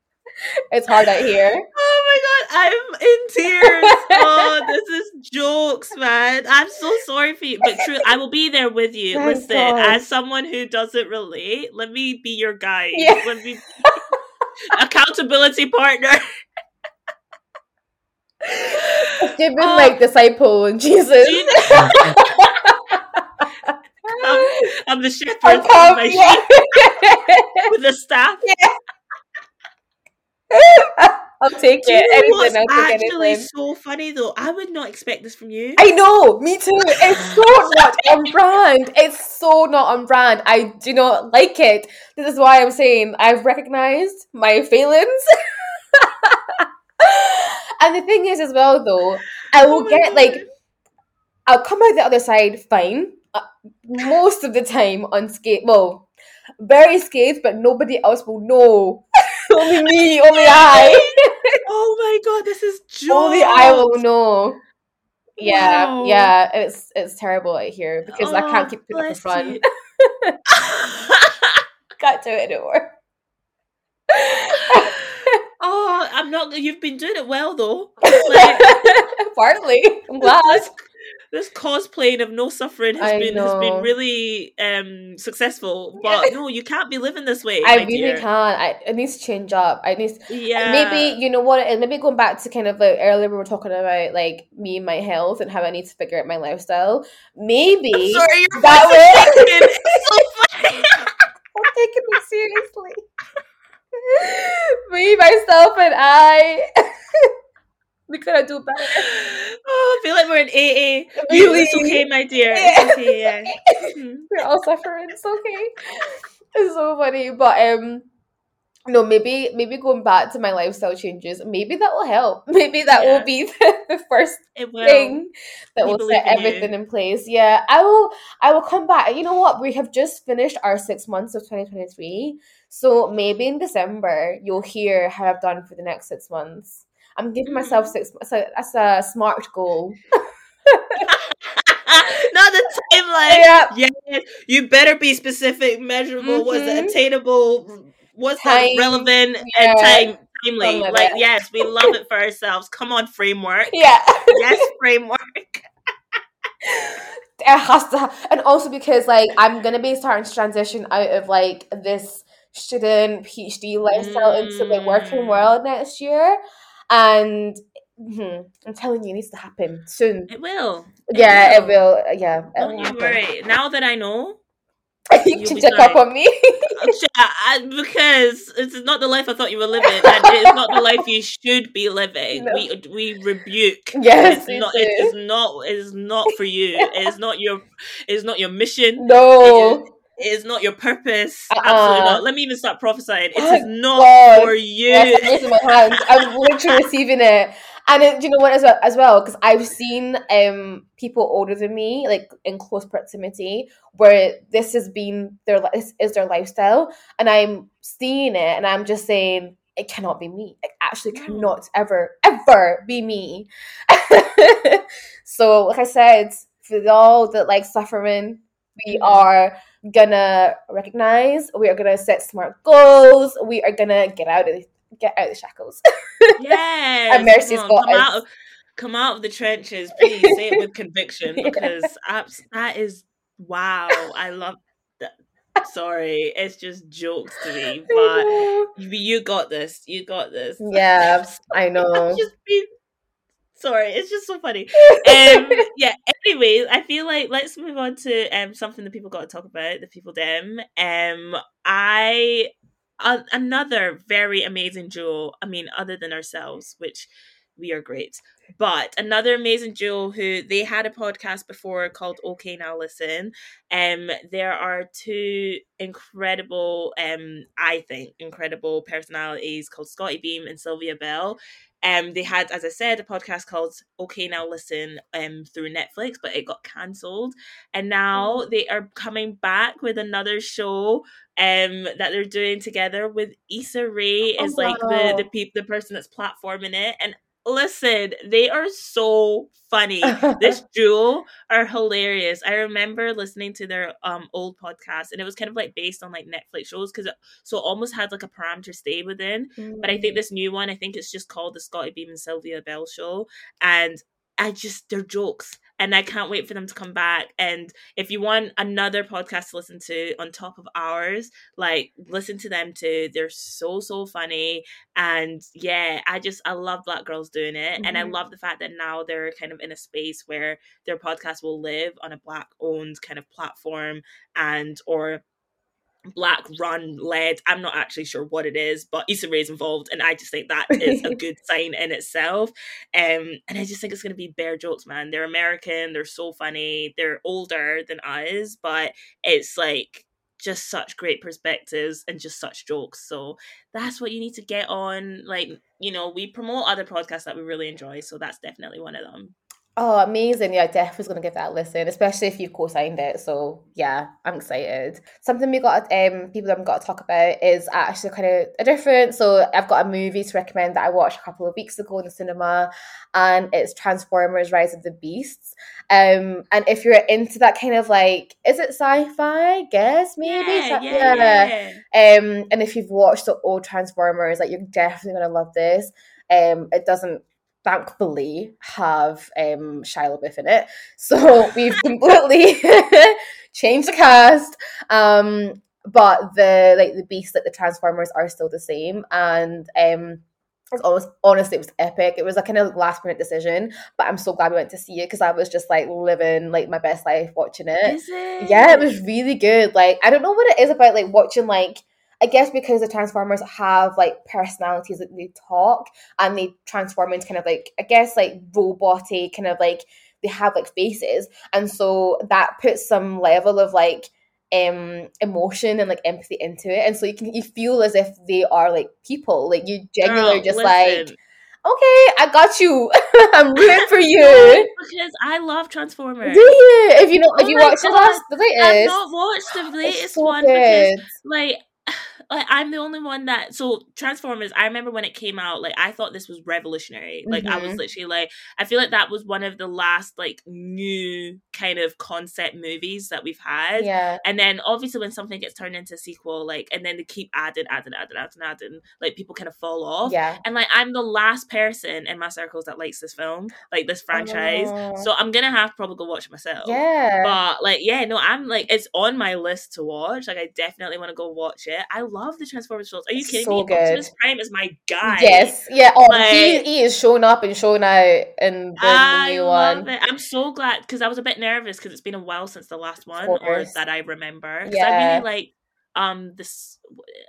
it's hard out here. Oh my god, I'm in tears. Oh, this is jokes, man. I'm so sorry for you. But true, I will be there with you. Thank Listen, God. as someone who doesn't relate, let me be your guide. Yeah. Let me accountability partner. Given Oh. like disciple and Jesus. Do I'm, I'm the shepherd of come, my yeah. sheep with the staff. I'll take Do you it. know Anything, what's I'll actually anything. so funny though? I would not expect this from you. I know, me too. It's so not on brand. It's so not on brand. I do not like it. This is why I'm saying I've recognized my failings. and the thing is, as well, though, I will Oh get God. like, I'll come out the other side fine. Uh, most of the time on unscathed. Well, very scathed, but nobody else will know. Only me, only I. Oh my god, this is jokes. Only I will know. Yeah, Wow. yeah, it's it's terrible out here because I oh, can't Oh, keep putting up a front. can't do it anymore. oh, I'm not. You've been doing it well though. Like, Partly, I'm glad. This, this cosplaying of no suffering has I been has been really um successful. But no, you can't be living this way. I really dear. can't. I it needs to change up. I need Yeah. maybe you know what? And maybe going back to kind of like earlier we were talking about like me and my health and how I need to figure out my lifestyle. Maybe I'm sorry, your that way-. It's so funny. I'm taking it seriously. Me, myself, and I. we could do better. Oh, I feel like we're in AA. Really? It's okay, my dear. Yeah. It's okay, yeah. We're all suffering. It's okay. It's so funny, but um, no, maybe maybe going back to my lifestyle changes, maybe that will help. Maybe that Yeah. will be the, the first thing that We will set in you. everything in place. Yeah, I will. I will come back. You know what? We have just finished our six months of 2023, so maybe in December you'll hear how I've done for the next six months. I'm giving myself Mm. six. So that's a smart goal. Not the timeline. Yeah. Yes, you better be specific, measurable. Was Mhm. it attainable? What's Time, relevant yeah, and time timely? like Like, yes, we love it for ourselves. Come on, framework. Yeah. Yes, framework. it has to ha- and also because like i'm gonna be starting to transition out of like this student phd lifestyle into the working Mm. world next year and mhm, i'm telling you it needs to happen soon It will. yeah it will yeah Don't will you happen. worry. Now that I know, you be check up on me because it's not the life I thought you were living, and it's not the life you should be living. No. We we rebuke. yes it's not. It is not. It is not for you. It is not your. It is not your mission. no It is not your purpose. Uh-uh. Absolutely not. Let me even start prophesying. It Oh, is not God. for you. Yes, I'm raising my hands. I'm literally receiving it. And it, do you know what as well? As well, because I've seen um people older than me, like in close proximity, where this has been their this is their lifestyle, and I'm seeing it, and I'm just saying it cannot be me. It actually No. cannot ever ever be me. so, like I said, for all that like suffering, we are gonna recognize. We are gonna set smart goals. We are gonna get out of get out of the shackles. Yes. And Mercy's come on, come out of come out of the trenches, please. Say it with conviction because abs- that is wow. I love that. Sorry, it's just jokes to me, but you, you got this. You got this. yeah, I know. I'm just being sorry. It's just so funny. Um, yeah. Anyways, I feel like let's move on to um something that people got to talk about. The people dem. Um, I uh, another very amazing duo. I mean, other than ourselves, which we are great, but another amazing duo who they had a podcast before called Okay Now Listen. Um, there are two incredible, um, I think, incredible personalities called Scottie Beam and Sylvia Obell. Um, they had, as I said, a podcast called Okay Now Listen um through Netflix, but it got cancelled, and now they are coming back with another show um that they're doing together with Issa Rae Oh, is like the the peop- the person that's platforming it, and listen, they are so funny. this duo are hilarious. I remember listening to their um old podcast, and it was kind of like based on like Netflix shows because so it almost had like a parameter stay within. But I think this new one, I think it's just called the Scottie Beam and Sylvia Obell Show, and I just they're jokes, and I can't wait for them to come back. And if you want another podcast to listen to on top of ours, like listen to them too. They're so so funny, and yeah, I just I love black girls doing it, and I Mhm. love the fact that now they're kind of in a space where their podcast will live on a black owned kind of platform and or black run led i'm not actually sure what it is but Issa Rae's involved and i just think that is a good sign in itself. Um and i just think it's going to be bare jokes man. They're american they're so funny they're older than us but it's like just such great perspectives and just such jokes. So that's what you need to get on. Like you know we promote other podcasts that we really enjoy so that's definitely one of them Oh, amazing. Yeah, Def definitely going to give that a listen, especially if you've co-signed it. So yeah, I'm excited. Something we got um people that I've got to talk about is actually kind of a different. So I've got a movie to recommend that I watched a couple of weeks ago in the cinema and it's Transformers Rise of the Beasts. Um and if you're into that kind of like is it sci-fi? I guess maybe. yeah, Sci- yeah, yeah. Um, and if you've watched the old Transformers, like you're definitely gonna love this. Um, it doesn't thankfully have um Shia LaBeouf in it, so we've completely changed the cast. Um, but the like the beasts, like the Transformers, are still the same, and um. It was almost honestly, it was epic. It was a kind of last minute decision, but I'm so glad we went to see it because I was just like living like my best life watching it. Is it? Yeah, it was really good. Like I don't know what it is about like watching like I guess because the Transformers have like personalities that they talk and they transform into kind of like I guess like roboty kind of like they have like faces. And so that puts some level of like um emotion and like empathy into it. And so you can you feel as if they are like people. Like you genuinely Girl, just listen. like okay i got you. I'm rooting for No, you because I love Transformers. do you? If you know if Oh you my watch the last the latest. I've not watched the latest so one because like like I'm the only one that so Transformers I remember when it came out like I thought this was revolutionary like I was Mhm. literally like I feel like that was one of the last like new kind of concept movies that we've had yeah and then obviously when something gets turned into a sequel like and then they keep adding adding adding adding adding like people kind of fall off yeah and like I'm the last person in my circles that likes this film like this franchise Oh. so I'm gonna have to probably go watch it myself yeah but like, yeah, no, I'm like, it's on my list to watch. Like, I definitely want to go watch it. I love the Transformers films. Are you kidding so me? good. Optimus Prime is my guy. yes yeah oh he, Like- he is showing up and showing out in the, I new love one it. I'm so glad because I was a bit nervous because it's been a while since the last one, or that I remember. Because Yeah. I really like um this.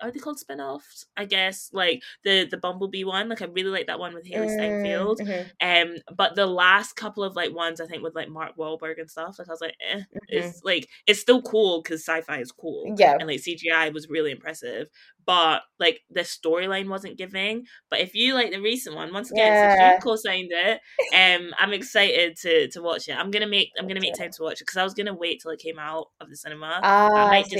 Are they called spin-offs? I guess like the the Bumblebee one. Like I really like that one with Hailee Steinfeld. Mhm, Um, but the last couple of like ones I think with like Mark Wahlberg and stuff, like I was like, eh, mhm. it's like it's still cool because sci-fi is cool. Yeah. and like CGI was really impressive, but like the storyline wasn't giving. But if you like the recent one, once again, since you co-signed it, um, I'm excited to to watch it. I'm gonna make I'm gonna make time to watch it because I was gonna wait till it came out of the cinema. Ah, I might just-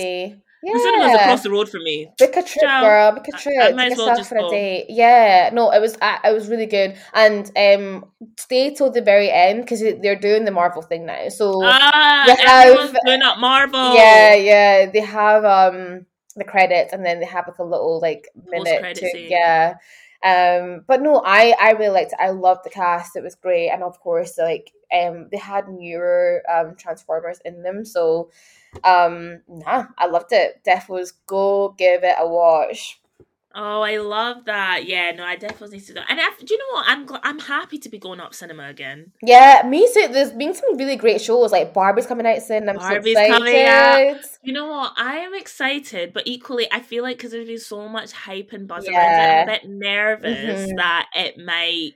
see. The cinema's Yeah. across the road from me. Book a trip, Ciao. girl. Book a I- trip. I Take might as well just for a go. date. Yeah, no, it was uh, it was really good, and um, stay till the very end because they're doing the Marvel thing now. So Ah, they everyone's have- doing up Marvel. yeah, yeah, they have um the credits, and then they have like a little like minute to yeah. Um, but no, I I really liked it. I loved the cast. It was great, and of course, like um, they had newer um Transformers in them, so um, nah, I loved it. Def was go give it a watch. Oh, I love that. Yeah, no, I definitely need to do. And I, do you know what? I'm gl- I'm happy to be going up cinema again. Yeah, me too. There's been some really great shows. Like Barbie's coming out soon. I'm Barbie's so excited. coming out. You know what? I am excited, but equally, I feel like because there's been so much hype and buzz around it, I'm a bit nervous Mhm. that it might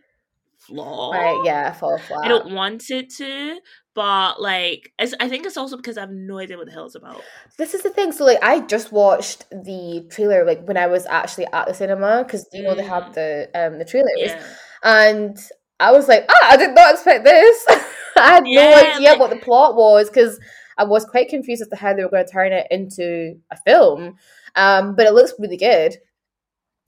flaw. Right, yeah, fall flat. I don't want it to, but like, it's, I think it's also because I have no idea what the hell it's about. This is the thing. So like, I just watched the trailer like when I was actually at the cinema because you know they have Mm. the um the trailers, Yeah. and I was like, ah, I did not expect this. I had no idea like- what the plot was because I was quite confused as to how they were going to turn it into a film. Um, but it looks really good.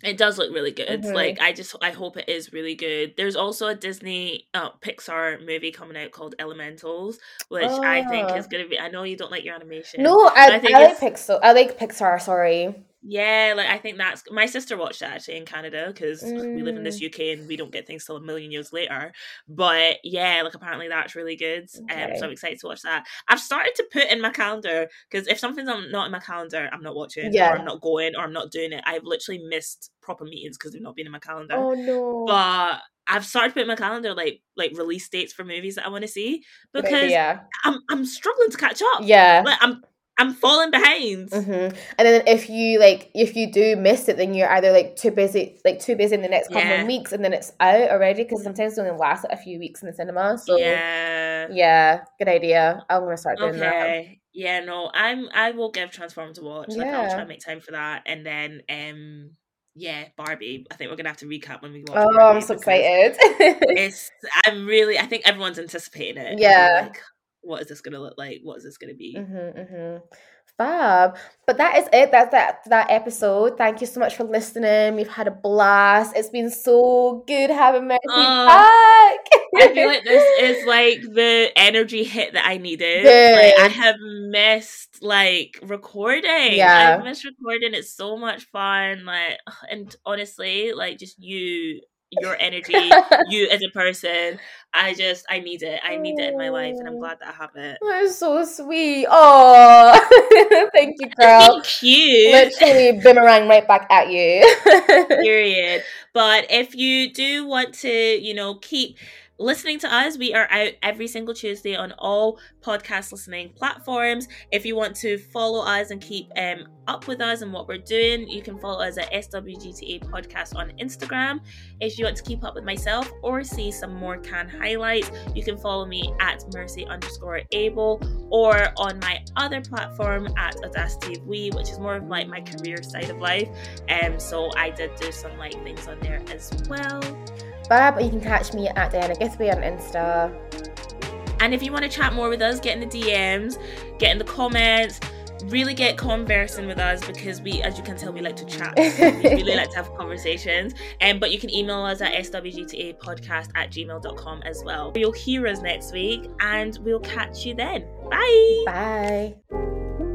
It does look really good. Mhm. Like I just I hope it is really good. There's also a Disney uh, Pixar movie coming out called Elementals, which I think Ah. is gonna be I know you don't like your animation. No, I, I think I like Pixar. I like Pixar. Sorry. Yeah, like I think that's my sister watched it actually in Canada because we live in Mm. this UK and we don't get things till a million years later. But yeah, like apparently that's really good. Um, so I'm excited to watch that. I've started to put in my calendar because if something's not in my calendar, I'm not watching, Yeah. or I'm not going, or I'm not doing it. I've literally missed proper meetings because they've not been in my calendar. Oh no. But I've started putting my calendar like like release dates for movies that I want to see because idea. I'm I'm struggling to catch up. Yeah. like I'm I'm falling behind. hmm And then if you like, if you do miss it, then you're either like too busy, like too busy in the next couple Yeah. of weeks, and then it's out already because sometimes it only lasts a few weeks in the cinema. So yeah. yeah, good idea. I'm gonna start doing that. Okay. Yeah, no, I'm I will give Transform to watch. Like I'll try Yeah. and make time for that. And then um yeah, Barbie. I think we're gonna have to recap when we watch Oh, Barbie I'm so excited. It's I'm really I think everyone's anticipating it. Yeah. Like, what is this gonna look like? What is this gonna be? Mm-hmm, mm-hmm. Fab. But that is it. That's that that episode. Thank you so much for listening. We've had a blast. It's been so good having Mercy Oh, back. I feel like this is like the energy hit that I needed. Like I have missed like recording. Yeah. I've missed recording. It's so much fun. Like and honestly, like just you, your energy, you as a person, I just I need it. I need it in my life and I'm Oh. glad that I have it. That's so sweet. Oh, thank you, girl. Thank you. Literally boomerang right back at you. period. But if you do want to, you know, keep listening to us. We are out every single Tuesday on all podcast listening platforms. If you want to follow us and keep um, up with us and what we're doing, you Cannes follow us at SWGTA Podcast on Instagram. If you want to keep up with myself or see some more can highlights, you can follow me at Mercy underscore Abel or on my other platform at Audacity We, which is more of like my career side of life. Um, so I did do some like things on there as well. But you can catch me at Diana Githwe on Insta. And if you want to chat more with us, get in the DMs, get in the comments, really get conversing with us because we, as you can tell, we like to chat. we really like to have conversations. Um, but you can email us at swgtapodcast at gmail.com as well. You'll hear us next week and we'll catch you then. Bye. Bye.